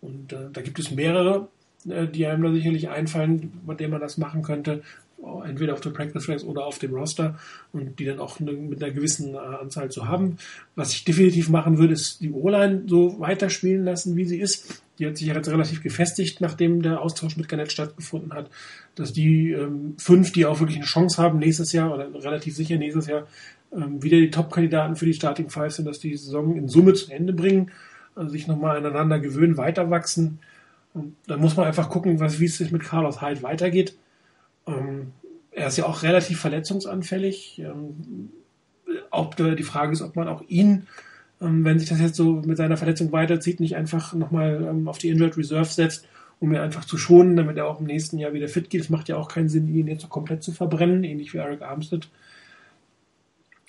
Und äh, da gibt es mehrere, die einem da sicherlich einfallen, mit denen man das machen könnte. Entweder auf der Practice Flags oder auf dem Roster und die dann auch ne, mit einer gewissen äh, Anzahl zu haben. Was ich definitiv machen würde, ist die O-Line so weiterspielen lassen, wie sie ist. Die hat sich ja jetzt relativ gefestigt, nachdem der Austausch mit Garnett stattgefunden hat, dass die ähm, fünf, die auch wirklich eine Chance haben nächstes Jahr oder relativ sicher nächstes Jahr ähm, wieder die Top-Kandidaten für die Starting Five sind, dass die Saison in Summe zu Ende bringen also sich nochmal aneinander gewöhnen, weiter wachsen. Und dann muss man einfach gucken, was, wie es sich mit Carlos Hyde weitergeht. Ähm, er ist ja auch relativ verletzungsanfällig. Ähm, ob die Frage ist, ob man auch ihn, ähm, wenn sich das jetzt so mit seiner Verletzung weiterzieht, nicht einfach nochmal ähm, auf die Injured Reserve setzt, um ihn einfach zu schonen, damit er auch im nächsten Jahr wieder fit geht. Es macht ja auch keinen Sinn, ihn jetzt so komplett zu verbrennen, ähnlich wie Eric Armstead.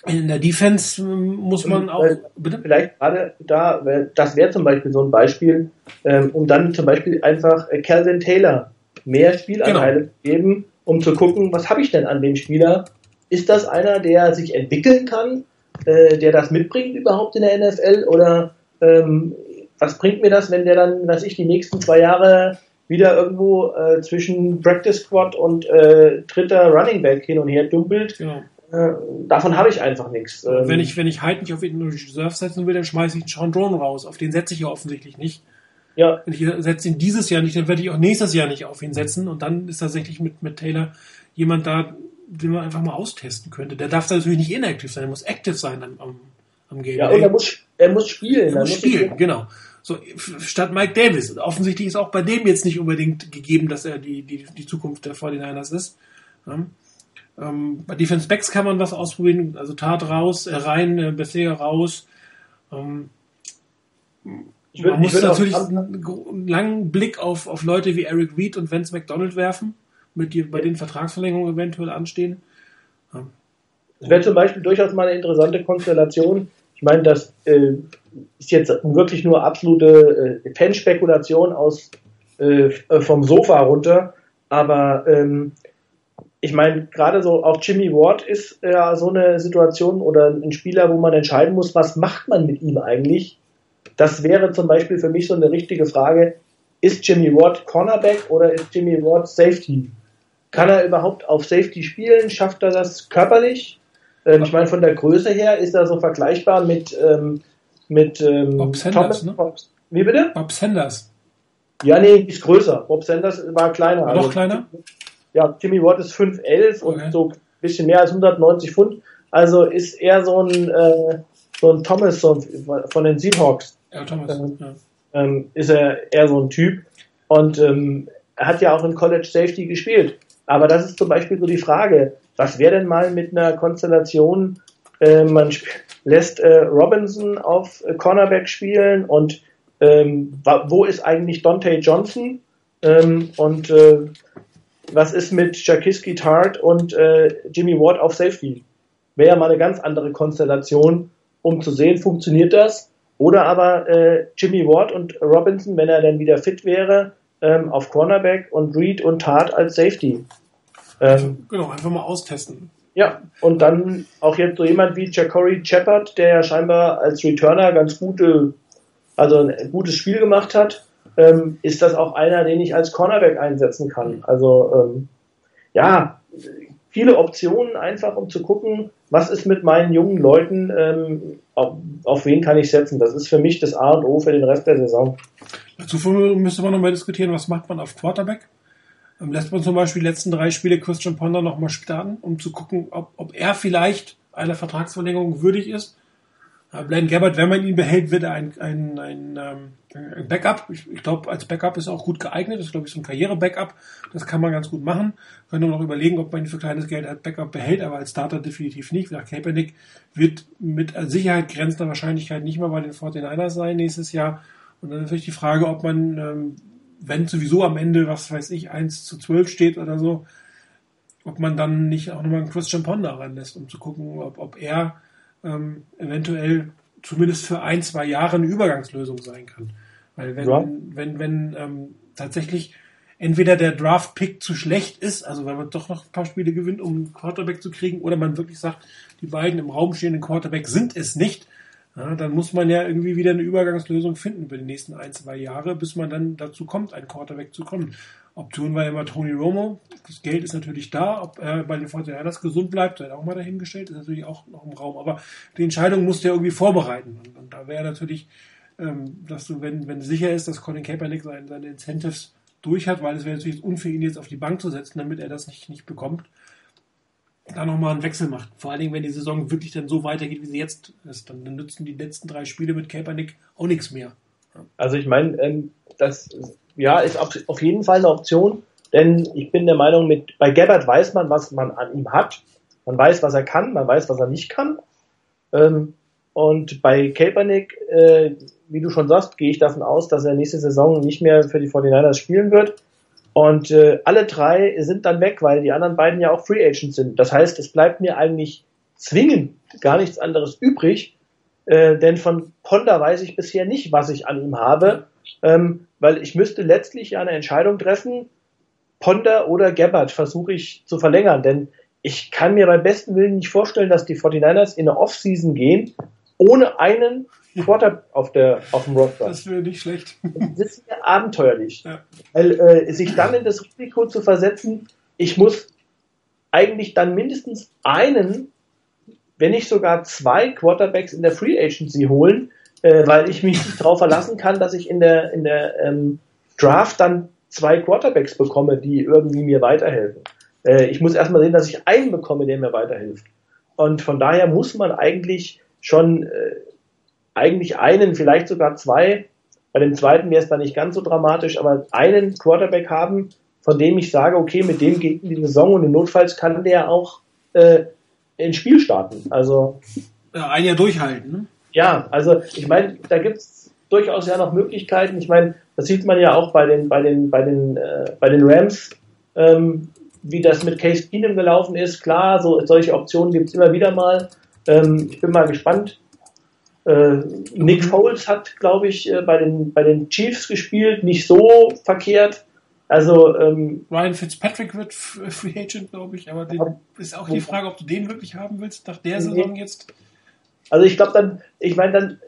In der Defense ähm, muss man auch.
Bitte? Vielleicht gerade da, das wäre zum Beispiel so ein Beispiel, ähm, um dann zum Beispiel einfach äh, Calvin Taylor mehr Spielanteile genau. geben, um zu gucken, was habe ich denn an dem Spieler? Ist das einer, der sich entwickeln kann, äh, der das mitbringt überhaupt in der NFL? Oder ähm, was bringt mir das, wenn der dann, was ich, die nächsten zwei Jahre wieder irgendwo äh, zwischen Practice Squad und äh, dritter Running Back hin und her dumpelt? Genau. Äh, davon habe ich einfach nichts.
Ähm, wenn ich, wenn ich halt nicht auf ihn Reserve setzen will, dann schmeiße ich einen Sean Drone raus. Auf den setze ich ja offensichtlich nicht. Ja. Wenn ich setze ihn dieses Jahr nicht, dann werde ich auch nächstes Jahr nicht auf ihn setzen. Und dann ist tatsächlich mit, mit Taylor jemand da, den man einfach mal austesten könnte. Der darf da natürlich nicht inactive sein, er muss active sein am, am, am
Game. Ja, und er muss, er muss spielen.
Er muss spielen, genau. So, statt Mike Davis. Offensichtlich ist auch bei dem jetzt nicht unbedingt gegeben, dass er die, die, die Zukunft der 49ers ist. Ja. Ähm, bei Defense Backs kann man was ausprobieren, also Tat raus, äh, rein, äh, Bethea raus. Ähm, ich man muss natürlich einen langen Blick auf, auf Leute wie Eric Reed und Vince McDonald werfen, mit die, bei den Vertragsverlängerungen eventuell anstehen.
Ja. Das wäre zum Beispiel durchaus mal eine interessante Konstellation. Ich meine, das äh, ist jetzt wirklich nur absolute äh, Fanspekulation aus äh, vom Sofa runter, aber ähm, ich meine, gerade so auch Jimmy Ward ist ja so eine Situation oder ein Spieler, wo man entscheiden muss, was macht man mit ihm eigentlich? Das wäre zum Beispiel für mich so eine richtige Frage. Ist Jimmy Ward Cornerback oder ist Jimmy Ward Safety? Kann er überhaupt auf Safety spielen? Schafft er das körperlich? Ähm, ich meine, von der Größe her ist er so vergleichbar mit, ähm, mit ähm, Bob Sanders, Thomas, ne? Wie bitte?
Bob Sanders.
Ja, nee, ist größer. Bob Sanders war kleiner.
War noch also, kleiner?
ja, Jimmy Watt ist 5'11 okay. und so ein bisschen mehr als 190 Pfund. Also ist er so ein, äh, so ein Thomas von den Seahawks. Ja, Thomas. Ähm, ja. Ähm, ist er eher so ein Typ. Und ähm, er hat ja auch im College Safety gespielt. Aber das ist zum Beispiel so die Frage, was wäre denn mal mit einer Konstellation, äh, man lässt äh, Robinson auf äh, Cornerback spielen und ähm, wo ist eigentlich Dante Johnson? Ähm, und äh, was ist mit Jakiski Tart und äh, Jimmy Ward auf Safety? Wäre ja mal eine ganz andere Konstellation, um zu sehen, funktioniert das? Oder aber äh, Jimmy Ward und Robinson, wenn er dann wieder fit wäre, ähm, auf Cornerback und Reed und Tart als Safety.
Ähm, genau, einfach mal austesten.
Ja, und dann auch jetzt so jemand wie Jacory Shepard, der ja scheinbar als Returner ganz gute, also ein gutes Spiel gemacht hat ähm, ist das auch einer, den ich als Cornerback einsetzen kann. Also ähm, ja, viele Optionen einfach, um zu gucken, was ist mit meinen jungen Leuten, ähm, auf, auf, wen kann ich setzen. Das ist für mich das A und O für den Rest der Saison.
Dazu müsste man nochmal diskutieren, was macht man auf Quarterback? Ähm, lässt man zum Beispiel die letzten drei Spiele Christian Ponder nochmal starten, um zu gucken, ob, ob er vielleicht einer Vertragsverlängerung würdig ist. Äh, Blaine Gabbard, wenn man ihn behält, wird er ein, ein, ein, ähm, ein Backup. Ich, ich glaube, als Backup ist auch gut geeignet. Das ist, glaube ich, so ein Karriere-Backup. Das kann man ganz gut machen. Können nur noch überlegen, ob man ihn für kleines Geld als Backup behält, aber als Starter definitiv nicht. Gesagt, Kaepernick wird mit Sicherheit grenzender Wahrscheinlichkeit nicht mehr bei den 49ers sein nächstes Jahr. Und dann natürlich die Frage, ob man, ähm, wenn sowieso am Ende, was weiß ich, 1 zu 12 steht oder so, ob man dann nicht auch nochmal einen Christian Ponder ranlässt, um zu gucken, ob, ob er ähm, eventuell zumindest für ein, zwei Jahre eine Übergangslösung sein kann. Weil wenn, ja. wenn, wenn ähm, tatsächlich entweder der Draft-Pick zu schlecht ist, also wenn man doch noch ein paar Spiele gewinnt, um einen Quarterback zu kriegen, oder man wirklich sagt, die beiden im Raum stehenden Quarterback sind es nicht, ja, dann muss man ja irgendwie wieder eine Übergangslösung finden über die nächsten ein, zwei Jahre, bis man dann dazu kommt, einen Quarterback zu kommen. Option war immer Tony Romo. Das Geld ist natürlich da. Ob er bei den 49ers gesund bleibt, sei auch mal dahingestellt, ist natürlich auch noch im Raum. Aber die Entscheidung musst du ja irgendwie vorbereiten. Und, und da wäre natürlich, dass du, wenn, wenn sicher ist, dass Colin Kaepernick seine, seine Incentives durch hat, weil es wäre natürlich unfair, ihn jetzt auf die Bank zu setzen, damit er das nicht, nicht bekommt, da nochmal einen Wechsel macht. Vor allen Dingen, wenn die Saison wirklich dann so weitergeht, wie sie jetzt ist, dann, dann nützen die letzten drei Spiele mit Kaepernick auch nichts mehr.
Also ich meine, ähm, das ja, ist auf, jeden Fall eine Option, denn ich bin der Meinung, mit, bei Gabbard weiß man, was man an ihm hat. Man weiß, was er kann, man weiß, was er nicht kann. Ähm, und bei Kaepernick, äh, wie du schon sagst, gehe ich davon aus, dass er nächste Saison nicht mehr für die 49ers spielen wird. Und äh, alle drei sind dann weg, weil die anderen beiden ja auch Free Agents sind. Das heißt, es bleibt mir eigentlich zwingend gar nichts anderes übrig, äh, denn von Ponda weiß ich bisher nicht, was ich an ihm habe, ähm, weil ich müsste letztlich eine Entscheidung treffen, Ponda oder Gabbard versuche ich zu verlängern, denn ich kann mir beim besten Willen nicht vorstellen, dass die 49ers in eine Offseason gehen, ohne einen Quarter auf, der, auf dem Roster.
Das wäre nicht schlecht.
Das ist ja abenteuerlich. Ja. Weil äh, sich dann in das Risiko zu versetzen, ich muss eigentlich dann mindestens einen, wenn nicht sogar zwei Quarterbacks in der Free Agency holen, äh, weil ich mich nicht darauf verlassen kann, dass ich in der, in der ähm, Draft dann zwei Quarterbacks bekomme, die irgendwie mir weiterhelfen. Äh, ich muss erstmal sehen, dass ich einen bekomme, der mir weiterhilft. Und von daher muss man eigentlich schon äh, eigentlich einen, vielleicht sogar zwei. Bei dem zweiten wäre es dann nicht ganz so dramatisch, aber einen Quarterback haben, von dem ich sage, okay, mit dem geht die Saison und notfalls kann der auch äh, ins Spiel starten. Also
ja, ein Jahr durchhalten. Ne?
Ja, also ich meine, da gibt's durchaus ja noch Möglichkeiten. Ich meine, das sieht man ja auch bei den bei den bei den äh, bei den Rams, ähm, wie das mit Case Keenum gelaufen ist. Klar, so solche Optionen gibt's immer wieder mal. Ähm, ich bin mal gespannt. Äh, Nick Foles hat, glaube ich, äh, bei den bei den Chiefs gespielt, nicht so verkehrt. Also ähm,
Ryan Fitzpatrick wird Free Agent, glaube ich, aber den, ist auch die Frage, ob du den wirklich haben willst nach der Saison jetzt.
Also ich glaube dann, ich meine dann,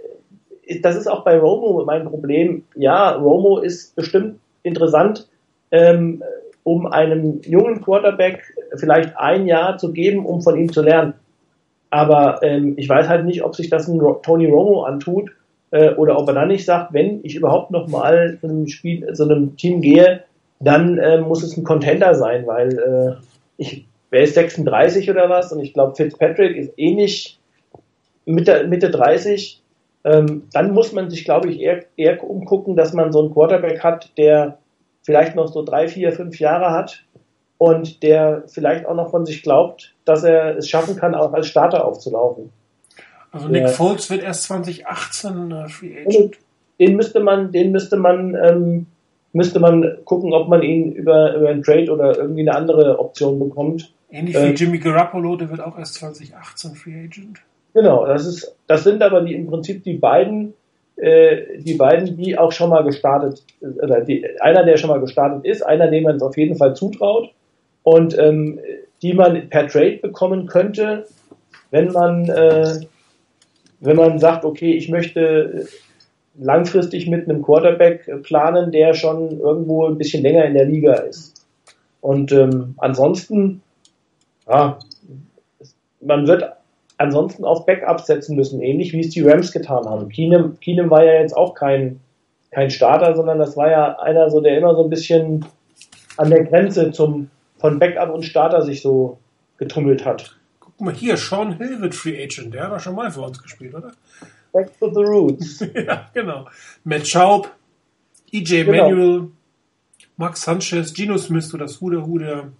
das ist auch bei Romo mein Problem. Ja, Romo ist bestimmt interessant, ähm, um einem jungen Quarterback vielleicht ein Jahr zu geben, um von ihm zu lernen. Aber ähm, ich weiß halt nicht, ob sich das ein Tony Romo antut äh, oder ob er dann nicht sagt, wenn ich überhaupt noch mal zu einem Spiel, zu einem Team gehe, dann äh, muss es ein Contender sein, weil äh, ich, wer ist 36 oder was? Und ich glaube, Fitzpatrick ist ähnlich Mitte, Mitte 30. Ähm, dann muss man sich, glaube ich, eher, eher umgucken, dass man so einen Quarterback hat, der vielleicht noch so drei, vier, fünf Jahre hat und der vielleicht auch noch von sich glaubt, dass er es schaffen kann, auch als Starter aufzulaufen.
Also Nick. Foles wird erst 2018 äh, Free Agent.
Den müsste man, den müsste man, ähm, müsste man gucken, ob man ihn über, über einen Trade oder irgendwie eine andere Option bekommt.
Ähnlich äh, wie Jimmy Garoppolo, der wird auch erst 2018 Free Agent.
Genau, das ist, das sind aber die im Prinzip die beiden, äh, die beiden, die auch schon mal gestartet, oder die, einer, der schon mal gestartet ist, einer, dem man es auf jeden Fall zutraut und ähm, die man per Trade bekommen könnte, wenn man, äh, wenn man sagt, okay, ich möchte langfristig mit einem Quarterback planen, der schon irgendwo ein bisschen länger in der Liga ist. Und ähm, ansonsten, ja, man wird ansonsten auf Backups setzen müssen, ähnlich wie es die Rams getan haben. Keenum, Keenum war ja jetzt auch kein, kein Starter, sondern das war ja einer, so der immer so ein bisschen an der Grenze zum von Backup und Starter sich so getummelt hat.
Guck mal hier, Sean Hill wird Free Agent, der hat doch schon mal für uns gespielt, oder?
Back to the Roots. (laughs)
ja, genau. Matt Schaub, EJ genau. Manuel, Max Sanchez, Gino Smith, so das Hude Hude.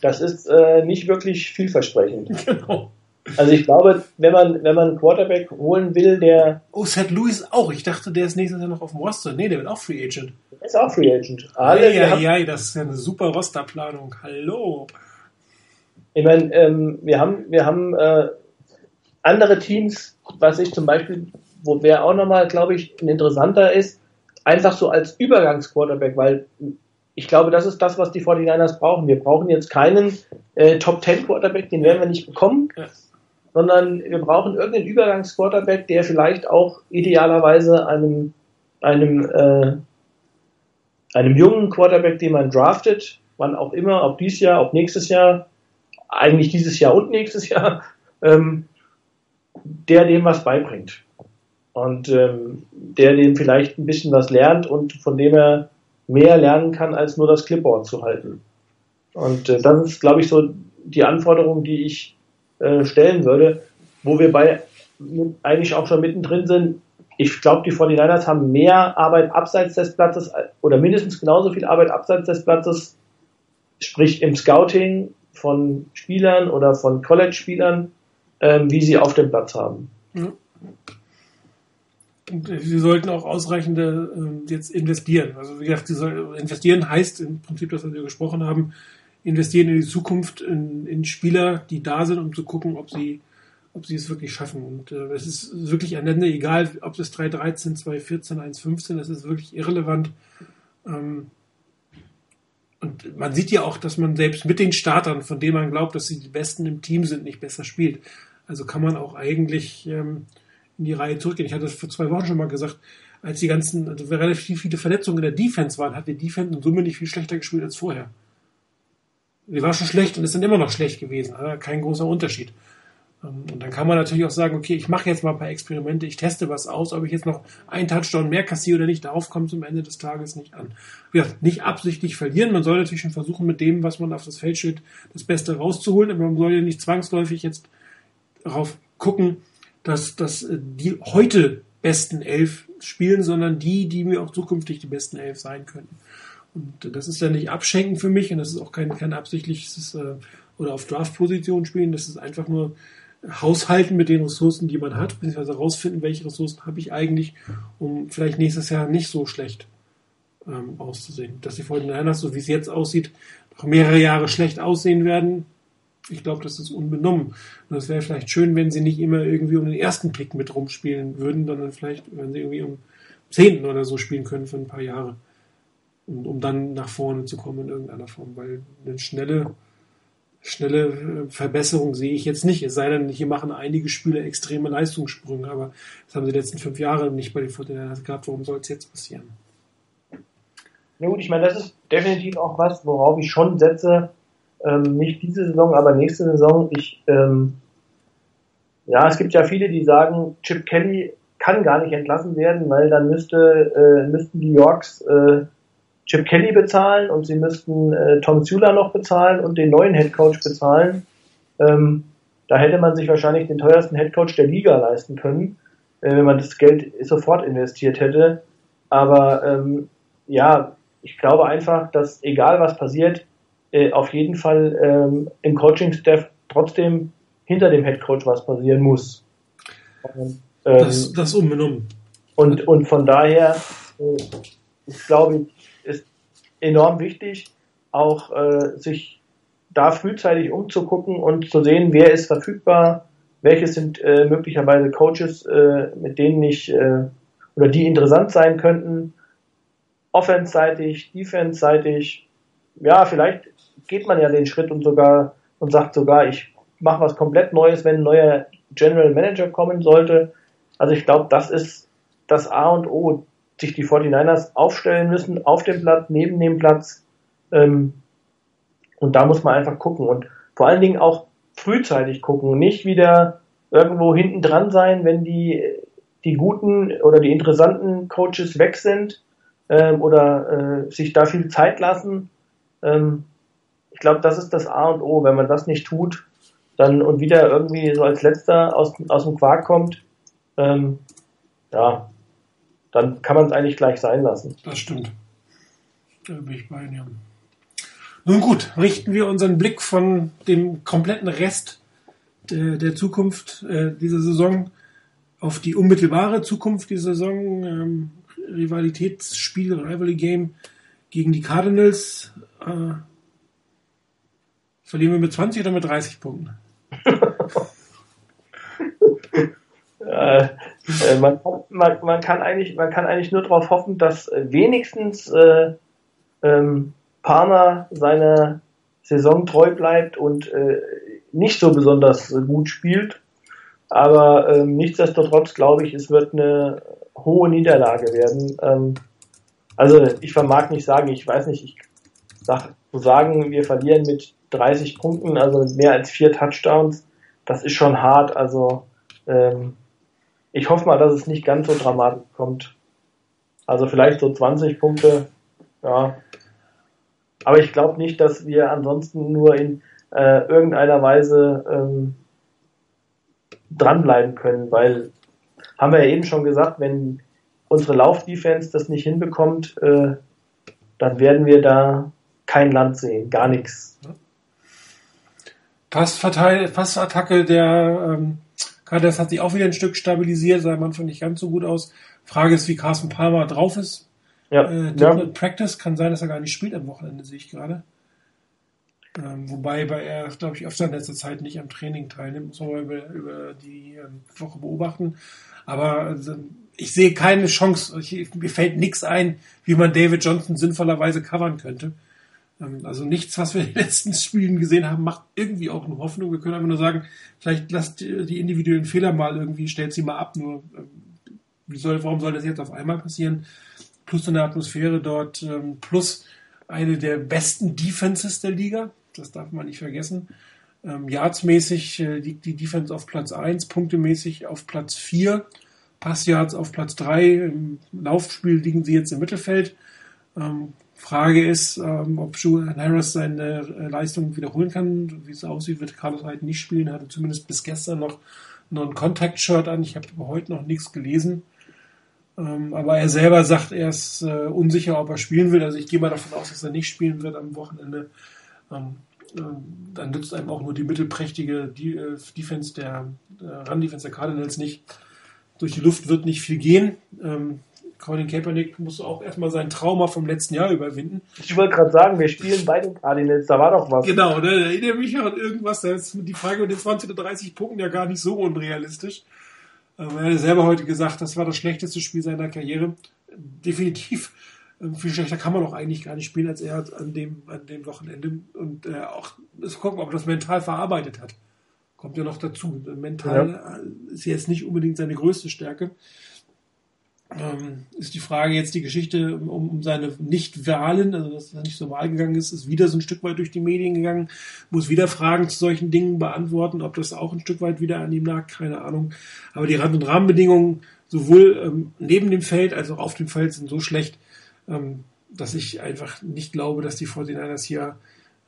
Das ist äh, nicht wirklich vielversprechend. (laughs) Genau. Also ich glaube, wenn man, wenn man einen Quarterback holen will, der.
Oh, Seth Lewis auch. Ich dachte, der ist nächstes Jahr noch auf dem Roster. Nee, der wird auch Free Agent.
Der ist auch Free Agent.
Alle, ja, ja, ja, das ist ja eine super Rosterplanung. Hallo.
Ich meine, ähm, wir haben, wir haben äh, andere Teams, was ich zum Beispiel, wo wer auch nochmal, glaube ich, ein interessanter ist, einfach so als Übergangsquarterback, weil ich glaube, das ist das, was die 49ers brauchen. Wir brauchen jetzt keinen äh, Top 10 Quarterback, den werden wir nicht bekommen. Ja sondern wir brauchen irgendeinen Übergangsquarterback, der vielleicht auch idealerweise einem, einem, äh, einem jungen Quarterback, den man draftet, wann auch immer, ob dieses Jahr, ob nächstes Jahr, eigentlich dieses Jahr und nächstes Jahr, (laughs) ähm, der dem was beibringt. Und ähm, der dem vielleicht ein bisschen was lernt und von dem er mehr lernen kann, als nur das Clipboard zu halten. Und äh, das ist, glaube ich, so die Anforderung, die ich äh, stellen würde, wo wir bei eigentlich auch schon mittendrin sind. ich glaube, die 49ers haben mehr Arbeit abseits des Platzes oder mindestens genauso viel Arbeit abseits des Platzes, sprich im Scouting von Spielern oder von College-Spielern, ähm, wie sie auf dem Platz haben. Ja.
Und äh, sie sollten auch ausreichende äh, jetzt investieren. Also wie gesagt, investieren heißt im Prinzip, das, was wir gesprochen haben, investieren in die Zukunft, in, in Spieler, die da sind, um zu gucken, ob sie ob sie es wirklich schaffen. Und äh, es ist wirklich am Ende egal, ob es 3.13, 2.14, 1.15, das ist wirklich irrelevant. Ähm, und man sieht ja auch, dass man selbst mit den Startern, von denen man glaubt, dass sie die Besten im Team sind, nicht besser spielt. Also kann man auch eigentlich ähm, in die Reihe zurückgehen. Ich hatte das vor zwei Wochen schon mal gesagt, als die ganzen, also relativ viele Verletzungen in der Defense waren, hat die Defense in Summe nicht viel schlechter gespielt als vorher. Die war schon schlecht und ist dann immer noch schlecht gewesen. Kein großer Unterschied. Ähm, und dann kann man natürlich auch sagen, okay, ich mache jetzt mal ein paar Experimente, ich teste was aus, ob ich jetzt noch einen Touchdown mehr kassiere oder nicht, darauf kommt es am Ende des Tages nicht an. Ja, nicht absichtlich verlieren, man soll natürlich schon versuchen, mit dem, was man auf das Feld stellt, das Beste rauszuholen, aber man soll ja nicht zwangsläufig jetzt darauf gucken, dass, dass äh, die heute besten elf spielen, sondern die, die mir auch zukünftig die besten elf sein könnten. Und das ist ja nicht abschenken für mich und das ist auch kein, kein absichtliches äh, oder auf Draft-Position spielen, das ist einfach nur haushalten mit den Ressourcen, die man hat, beziehungsweise herausfinden, welche Ressourcen habe ich eigentlich, um vielleicht nächstes Jahr nicht so schlecht ähm, auszusehen. Dass die 49ers, so wie es jetzt aussieht, noch mehrere Jahre schlecht aussehen werden, ich glaube, das ist unbenommen. Und es wäre vielleicht schön, wenn sie nicht immer irgendwie um den ersten Pick mit rumspielen würden, sondern vielleicht, wenn sie irgendwie um zehnten oder so spielen können für ein paar Jahre. Und um dann nach vorne zu kommen in irgendeiner Form, weil eine schnelle schnelle äh, Verbesserung sehe ich jetzt nicht. Es sei denn, hier machen einige Spieler extreme Leistungssprünge, aber das haben sie die letzten fünf Jahre nicht bei den Fortinanders gehabt. Warum soll es jetzt passieren?
Ja gut, ich meine, das ist definitiv auch was, worauf ich schon setze. Ähm, nicht diese Saison, aber nächste Saison. Ich, ähm, ja, es gibt ja viele, die sagen, Chip Kelly kann gar nicht entlassen werden, weil dann müsste, äh, müssten die Yorks äh, Chip Kelly bezahlen und sie müssten äh, Tom Zula noch bezahlen und den neuen Head Coach bezahlen. Ähm, da hätte man sich wahrscheinlich den teuersten Head Coach der Liga leisten können, äh, wenn man das Geld sofort investiert hätte. Aber ähm, ja, ich glaube einfach, dass egal was passiert, äh, auf jeden Fall ähm, im Coaching-Staff trotzdem hinter dem Head Coach was passieren muss.
Ähm, das, das unbenommen.
Und, und von daher, äh, ich glaube, enorm wichtig, auch äh, sich da frühzeitig umzugucken und zu sehen, wer ist verfügbar, welche sind äh, möglicherweise Coaches, äh, mit denen ich äh, oder die interessant sein könnten, offense-seitig, defense-seitig. Ja, vielleicht geht man ja den Schritt und sogar und sagt sogar, ich mache was komplett Neues, wenn ein neuer General Manager kommen sollte. Also ich glaube, das ist das A und O sich die 49ers aufstellen müssen, auf dem Platz, neben dem Platz. Ähm, und da muss man einfach gucken und vor allen Dingen auch frühzeitig gucken, nicht wieder irgendwo hinten dran sein, wenn die, die guten oder die interessanten Coaches weg sind ähm, oder äh, sich da viel Zeit lassen. Ähm, ich glaube, das ist das A und O. Wenn man das nicht tut, dann und wieder irgendwie so als letzter aus, aus dem Quark kommt, ähm, ja, dann kann man es eigentlich gleich sein lassen.
Das stimmt. Da bin ich bei dir. Nun gut, richten wir unseren Blick von dem kompletten Rest der, der Zukunft äh, dieser Saison auf die unmittelbare Zukunft dieser Saison. Ähm, Rivalitätsspiel, Rivalry Game gegen die Cardinals. Äh, verlieren wir mit 20 oder mit 30 Punkten? (laughs)
äh, äh, man, man, man, kann eigentlich, man kann eigentlich nur darauf hoffen, dass äh, wenigstens äh, ähm, Parner seiner Saison treu bleibt und äh, nicht so besonders gut spielt. Aber ähm, nichtsdestotrotz glaube ich, es wird eine hohe Niederlage werden. Ähm, also ich vermag nicht sagen, ich weiß nicht, ich sag, zu sagen, wir verlieren mit 30 Punkten, also mit mehr als vier Touchdowns, das ist schon hart. Also ähm, ich hoffe mal, dass es nicht ganz so dramatisch kommt. Also vielleicht so 20 Punkte, ja. Aber ich glaube nicht, dass wir ansonsten nur in äh, irgendeiner Weise ähm, dranbleiben können, weil haben wir ja eben schon gesagt, wenn unsere Laufdefense das nicht hinbekommt, äh, dann werden wir da kein Land sehen, gar nichts.
Passattacke der ähm, Cardinals hat sich auch wieder ein Stück stabilisiert, sah am Anfang nicht ganz so gut aus. Frage ist, wie Carsten Palmer drauf ist. Ja. Äh, ja. Practice kann sein, dass er gar nicht spielt am Wochenende, sehe ich gerade. Ähm, wobei er, glaube ich, öfter in letzter Zeit nicht am Training teilnimmt, muss man mal über, über die ähm, Woche beobachten. Aber also, ich sehe keine Chance, ich, mir fällt nichts ein, wie man David Johnson sinnvollerweise covern könnte. Ähm, also nichts, was wir in den letzten Spielen gesehen haben, macht irgendwie auch eine Hoffnung. Wir können einfach nur sagen, vielleicht lasst die individuellen Fehler mal irgendwie, stellt sie mal ab. Nur ähm, wie soll, warum soll das jetzt auf einmal passieren? Plus eine Atmosphäre dort, ähm, plus eine der besten Defenses der Liga. Das darf man nicht vergessen. Yardsmäßig äh, liegt die Defense auf Platz 1, punktemäßig auf Platz 4, Passyards auf Platz 3. Im Laufspiel liegen sie jetzt im Mittelfeld. Frage ist, ähm, ob Julian Harris seine äh, Leistung wiederholen kann. Wie es aussieht, wird Carlos Hyde nicht spielen. Er hatte zumindest bis gestern noch, ein Contact-Shirt an. Ich habe heute noch nichts gelesen. Ähm, aber er selber sagt, er ist äh, unsicher, ob er spielen will. Also ich gehe mal davon aus, dass er nicht spielen wird am Wochenende. Ähm, äh, dann nützt einem auch nur die mittelprächtige äh, Defense der äh, Run-Defense der Cardinals nicht. Durch die Luft wird nicht viel gehen. Ähm, Colin Kaepernick muss auch erstmal sein Trauma vom letzten Jahr überwinden.
Ich wollte gerade sagen, wir spielen bei den Cardinals, da war doch was.
Genau, ne, da erinnere mich an irgendwas, da ist die Frage mit den 20 oder 30 Punkten ja gar nicht so unrealistisch. Ähm, er hat selber heute gesagt, das war das schlechteste Spiel seiner Karriere. Definitiv. Ähm, viel schlechter kann man auch eigentlich gar nicht spielen, als er an dem, an dem Wochenende. Und äh, auch ist gucken, ob er das mental verarbeitet hat. Kommt ja noch dazu. Mental ja. ist jetzt nicht unbedingt seine größte Stärke ähm, ist die Frage jetzt die Geschichte um, um seine Nicht-Wahlen, also dass er nicht zur Wahl gegangen ist, ist wieder so ein Stück weit durch die Medien gegangen, muss wieder Fragen zu solchen Dingen beantworten, ob das auch ein Stück weit wieder an ihm lag, keine Ahnung. Aber die Rand- und Rahmenbedingungen sowohl ähm, neben dem Feld als auch auf dem Feld sind so schlecht, ähm, dass ich einfach nicht glaube, dass die 49ers hier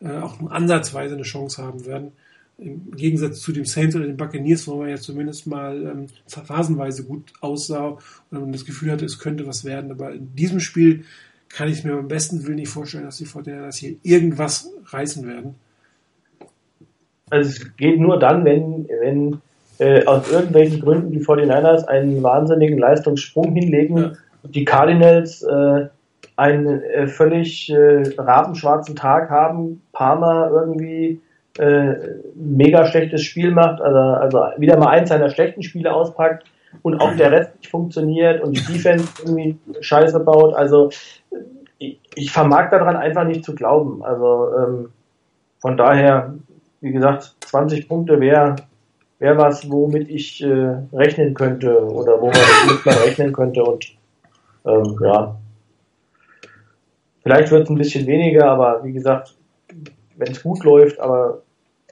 äh, auch nur ansatzweise eine Chance haben werden im Gegensatz zu dem Saints oder den Buccaneers, wo man ja zumindest mal ähm, phasenweise gut aussah und man das Gefühl hatte, es könnte was werden. Aber in diesem Spiel kann ich mir am besten Willen nicht vorstellen, dass die Fortinanders hier irgendwas reißen werden.
Also es geht nur dann, wenn, wenn äh, aus irgendwelchen Gründen die 49ers einen wahnsinnigen Leistungssprung hinlegen ja. und die Cardinals äh, einen äh, völlig äh, rabenschwarzen Tag haben, Parma irgendwie äh, mega schlechtes Spiel macht, also, also wieder mal eins seiner schlechten Spiele auspackt und auch der Rest nicht funktioniert und die Defense irgendwie Scheiße baut. Also ich, ich vermag daran einfach nicht zu glauben. Also ähm, von daher, wie gesagt, 20 Punkte wäre wär was, womit ich äh, rechnen könnte oder wo man mit rechnen könnte und ähm, ja. Vielleicht wird es ein bisschen weniger, aber wie gesagt, wenn es gut läuft, aber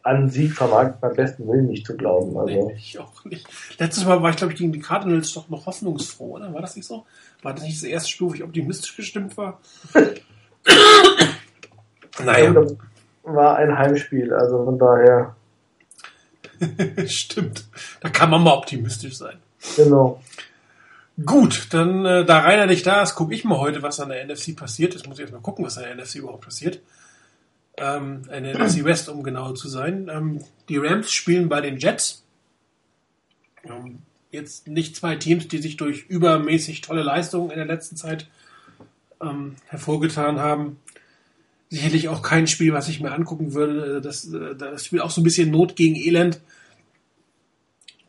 an Sieg vermag ich beim besten Willen nicht zu glauben. Also.
Nee, ich auch nicht. Letztes Mal war ich, glaube ich, gegen die Cardinals doch noch hoffnungsfroh, oder? War das nicht so? War das nicht das erste Spiel, wo ich optimistisch gestimmt war? (laughs)
naja. War ein Heimspiel, also von daher. (laughs)
Stimmt. Da kann man mal optimistisch sein.
Genau.
Gut, dann äh, da Rainer nicht da ist, gucke ich mal heute, was an der NFC passiert. Jetzt muss ich erstmal gucken, was an der NFC überhaupt passiert ähm, eine NFC West, um genau zu sein. Ähm, die Rams spielen bei den Jets. Ähm, jetzt nicht zwei Teams, die sich durch übermäßig tolle Leistungen in der letzten Zeit ähm, hervorgetan haben. Sicherlich auch kein Spiel, was ich mir angucken würde. Das, äh, das Spiel auch so ein bisschen Not gegen Elend.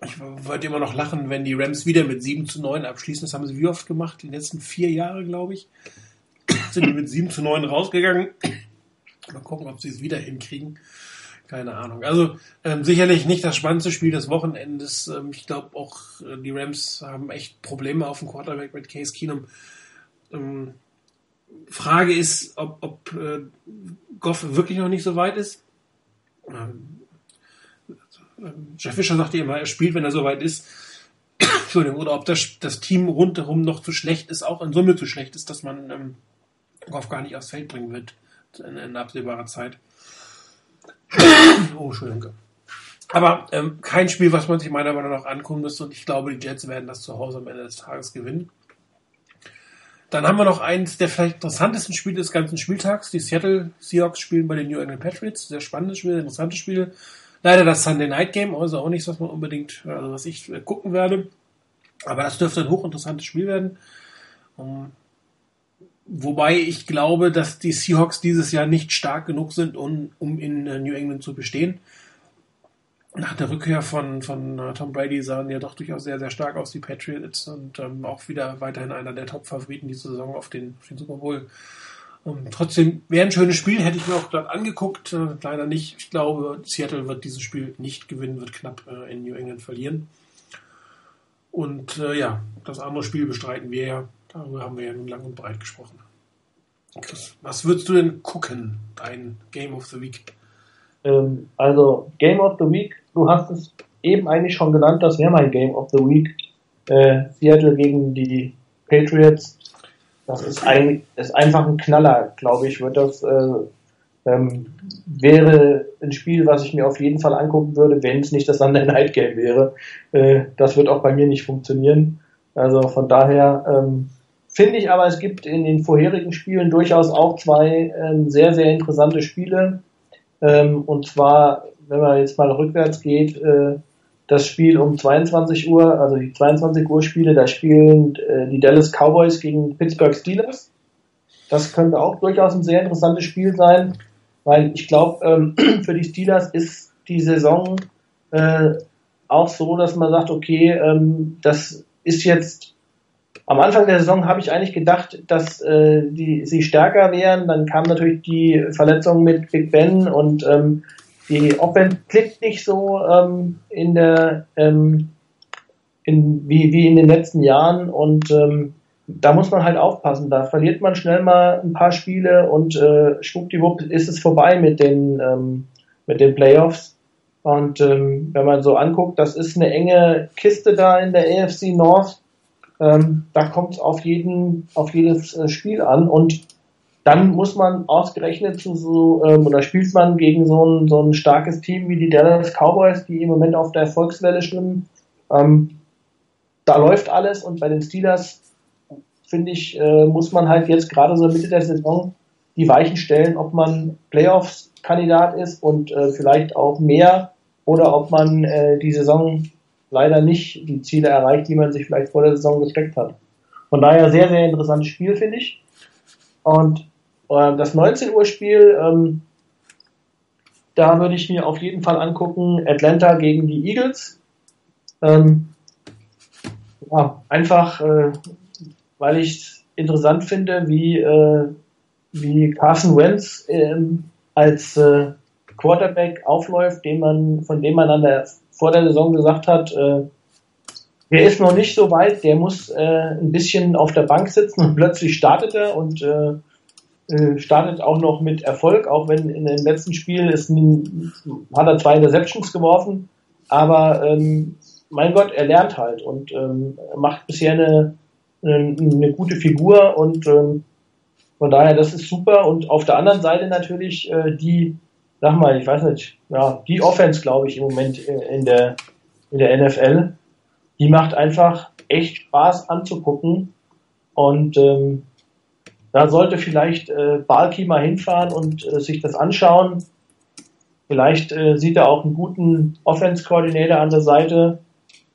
Ich wollte immer noch lachen, wenn die Rams wieder mit 7 zu 9 abschließen. Das haben sie wie oft gemacht? Die letzten vier Jahre, glaube ich. Sind die mit 7 zu 9 rausgegangen. Mal gucken, ob sie es wieder hinkriegen. Keine Ahnung. Also ähm, sicherlich nicht das spannendste Spiel des Wochenendes. Ähm, ich glaube auch, äh, die Rams haben echt Probleme auf dem Quarterback mit Case Keenum. Ähm, Frage ist, ob, ob äh, Goff wirklich noch nicht so weit ist. Ähm, Jeff Fischer sagte immer, er spielt, wenn er so weit ist. (coughs) Entschuldigung, oder ob das, das Team rundherum noch zu schlecht ist, auch in Summe zu schlecht ist, dass man ähm, Goff gar nicht aufs Feld bringen wird in, in absehbarer Zeit. (coughs) oh, Entschuldigung. Aber ähm, kein Spiel, was man sich meiner Meinung nach angucken müsste. Und ich glaube, die Jets werden das zu Hause am Ende des Tages gewinnen. Dann haben wir noch eins der vielleicht interessantesten Spiele des ganzen Spieltags. Die Seattle Seahawks spielen bei den New England Patriots. Sehr spannendes Spiel, interessantes Spiel. Leider das Sunday Night Game, also auch nichts, was man unbedingt, also was ich äh, gucken werde. Aber das dürfte ein hochinteressantes Spiel werden. Wobei ich glaube, dass die Seahawks dieses Jahr nicht stark genug sind, um, um in äh, New England zu bestehen nach der Rückkehr von, von uh, Tom Brady sahen ja doch durchaus sehr, sehr stark aus, die Patriots, und ähm, auch wieder weiterhin einer der Top-Favoriten diese Saison auf den, auf den Super Bowl. Um, ähm, trotzdem wäre ein schönes Spiel, hätte ich mir auch gerade angeguckt. Äh, leider nicht. Ich glaube, Seattle wird dieses Spiel nicht gewinnen, wird knapp äh, in New England verlieren. Und äh, ja, das andere Spiel bestreiten wir ja. Darüber haben wir ja nun lang und breit gesprochen. Chris, was würdest du denn gucken, dein Game of the Week?
Ähm, also, Game of the Week du hast es eben eigentlich schon genannt, das wäre mein Game of the Week. Äh, Seattle gegen die Patriots. Das ist, ein, ist einfach ein Knaller, glaube ich, wird das, äh, ähm, wäre ein Spiel, was ich mir auf jeden Fall angucken würde, wenn es nicht das Sunday Night Game wäre. Äh, das wird auch bei mir nicht funktionieren. Also von daher ähm, finde ich aber, es gibt in den vorherigen Spielen durchaus auch zwei ähm, sehr, sehr interessante Spiele. Ähm, und zwar wenn man jetzt mal rückwärts geht, äh, das Spiel um 22 Uhr, also die 22 Uhr Spiele, da spielen äh, die Dallas Cowboys gegen Pittsburgh Steelers. Das könnte auch durchaus ein sehr interessantes Spiel sein, weil ich glaube, ähm, (clears throat) für die Steelers ist die Saison äh, auch so, dass man sagt, okay, ähm, das ist jetzt am Anfang der Saison habe ich eigentlich gedacht, dass äh, die, sie stärker wären. Dann kam natürlich die Verletzung mit Big Ben und ähm, die Offense klickt nicht so ähm, in der ähm, in, wie, wie in den letzten Jahren und ähm, da muss man halt aufpassen. Da verliert man schnell mal ein paar Spiele und äh, schwuppdiwupp ist es vorbei mit den ähm, mit den Playoffs. Und ähm, wenn man so anguckt, das ist eine enge Kiste da in der AFC North. Ähm, da kommt es auf jeden auf jedes äh, Spiel an und dann muss man ausgerechnet zu so, ähm, oder spielt man gegen so ein, so ein starkes Team wie die Dallas Cowboys, die im Moment auf der Erfolgswelle schwimmen. Ähm, da läuft alles und bei den Steelers, finde ich, äh, muss man halt jetzt gerade so Mitte der Saison die Weichen stellen, ob man Playoffs-Kandidat ist und äh, vielleicht auch mehr oder ob man äh, die Saison leider nicht die Ziele erreicht, die man sich vielleicht vor der Saison gesteckt hat. Von daher sehr, sehr interessantes Spiel, finde ich. Und äh, das 19 Uhr Spiel, ähm, da würde ich mir auf jeden Fall angucken, Atlanta gegen die Eagles. Ähm, ja, einfach, äh, weil ich es interessant finde, wie, äh, wie Carson Wentz äh, als äh, Quarterback aufläuft, den man, von dem man an der, vor der Saison gesagt hat, äh, der ist noch nicht so weit, der muss äh, ein bisschen auf der Bank sitzen und plötzlich startet er und äh, äh, startet auch noch mit Erfolg, auch wenn in dem letzten Spiel ist, hat er zwei Interceptions geworfen, aber ähm, mein Gott, er lernt halt und ähm, macht bisher eine, eine, eine gute Figur und ähm, von daher, das ist super. Und auf der anderen Seite natürlich äh, die, sag mal, ich weiß nicht, ja, die Offense, glaube ich, im Moment in der, in der NFL, die macht einfach echt Spaß anzugucken. Und ähm, da sollte vielleicht äh, Balki mal hinfahren und äh, sich das anschauen. Vielleicht äh, sieht er auch einen guten Offense-Koordinator an der Seite,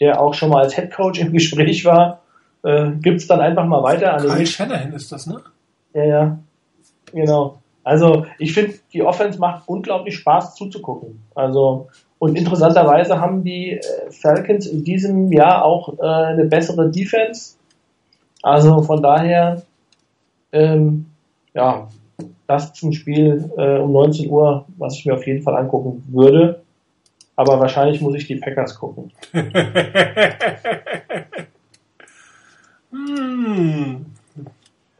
der auch schon mal als Head Coach im (laughs) Gespräch war. Äh, Gibt es dann einfach mal weiter
an Kyle Shanahan ist das, ne?
Ja, ja. Genau. Also ich finde, die Offense macht unglaublich Spaß zuzugucken. Also und interessanterweise haben die äh, Falcons in diesem Jahr auch äh, eine bessere Defense. Also von daher ähm, ja, das zum Spiel äh, um 19 Uhr, was ich mir auf jeden Fall angucken würde. Aber wahrscheinlich muss ich die Packers gucken. (laughs)
hm.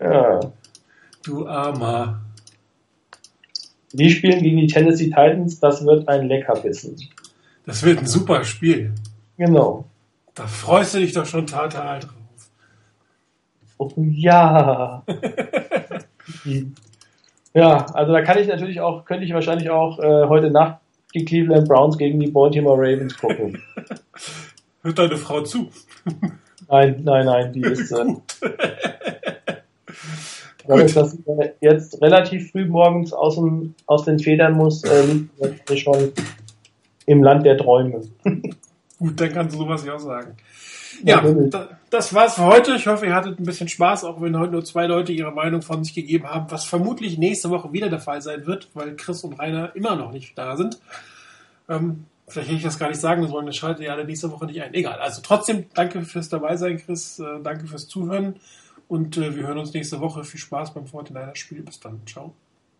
Ja. Du Armer.
Die spielen gegen die Tennessee Titans, das wird ein Leckerbissen.
Das wird ein super Spiel.
Genau.
Da freust du dich doch schon total drauf.
Oh ja. (laughs) ja, also da kann ich natürlich auch, könnte ich wahrscheinlich auch äh, heute Nacht die Cleveland Browns gegen die Baltimore Ravens gucken. (laughs)
Hört deine Frau zu?
Nein, nein, nein, die (laughs) ist. Äh, Dadurch, dass ich jetzt relativ früh morgens aus, dem, aus den Federn muss, äh, schon im Land der Träume. (laughs)
Gut, dann kannst du sowas ja auch sagen. Ja, das war's für heute. Ich hoffe, ihr hattet ein bisschen Spaß, auch wenn heute nur zwei Leute ihre Meinung von sich gegeben haben, was vermutlich nächste Woche wieder der Fall sein wird, weil Chris und Rainer immer noch nicht da sind. Ähm, vielleicht hätte ich das gar nicht sagen sollen, das schaltet ihr alle nächste Woche nicht ein. Egal. Also trotzdem, danke fürs dabei sein, Chris. Äh, danke fürs Zuhören. Und äh, wir hören uns nächste Woche. Viel Spaß beim Fortnite-Spiel. Bis dann. Ciao.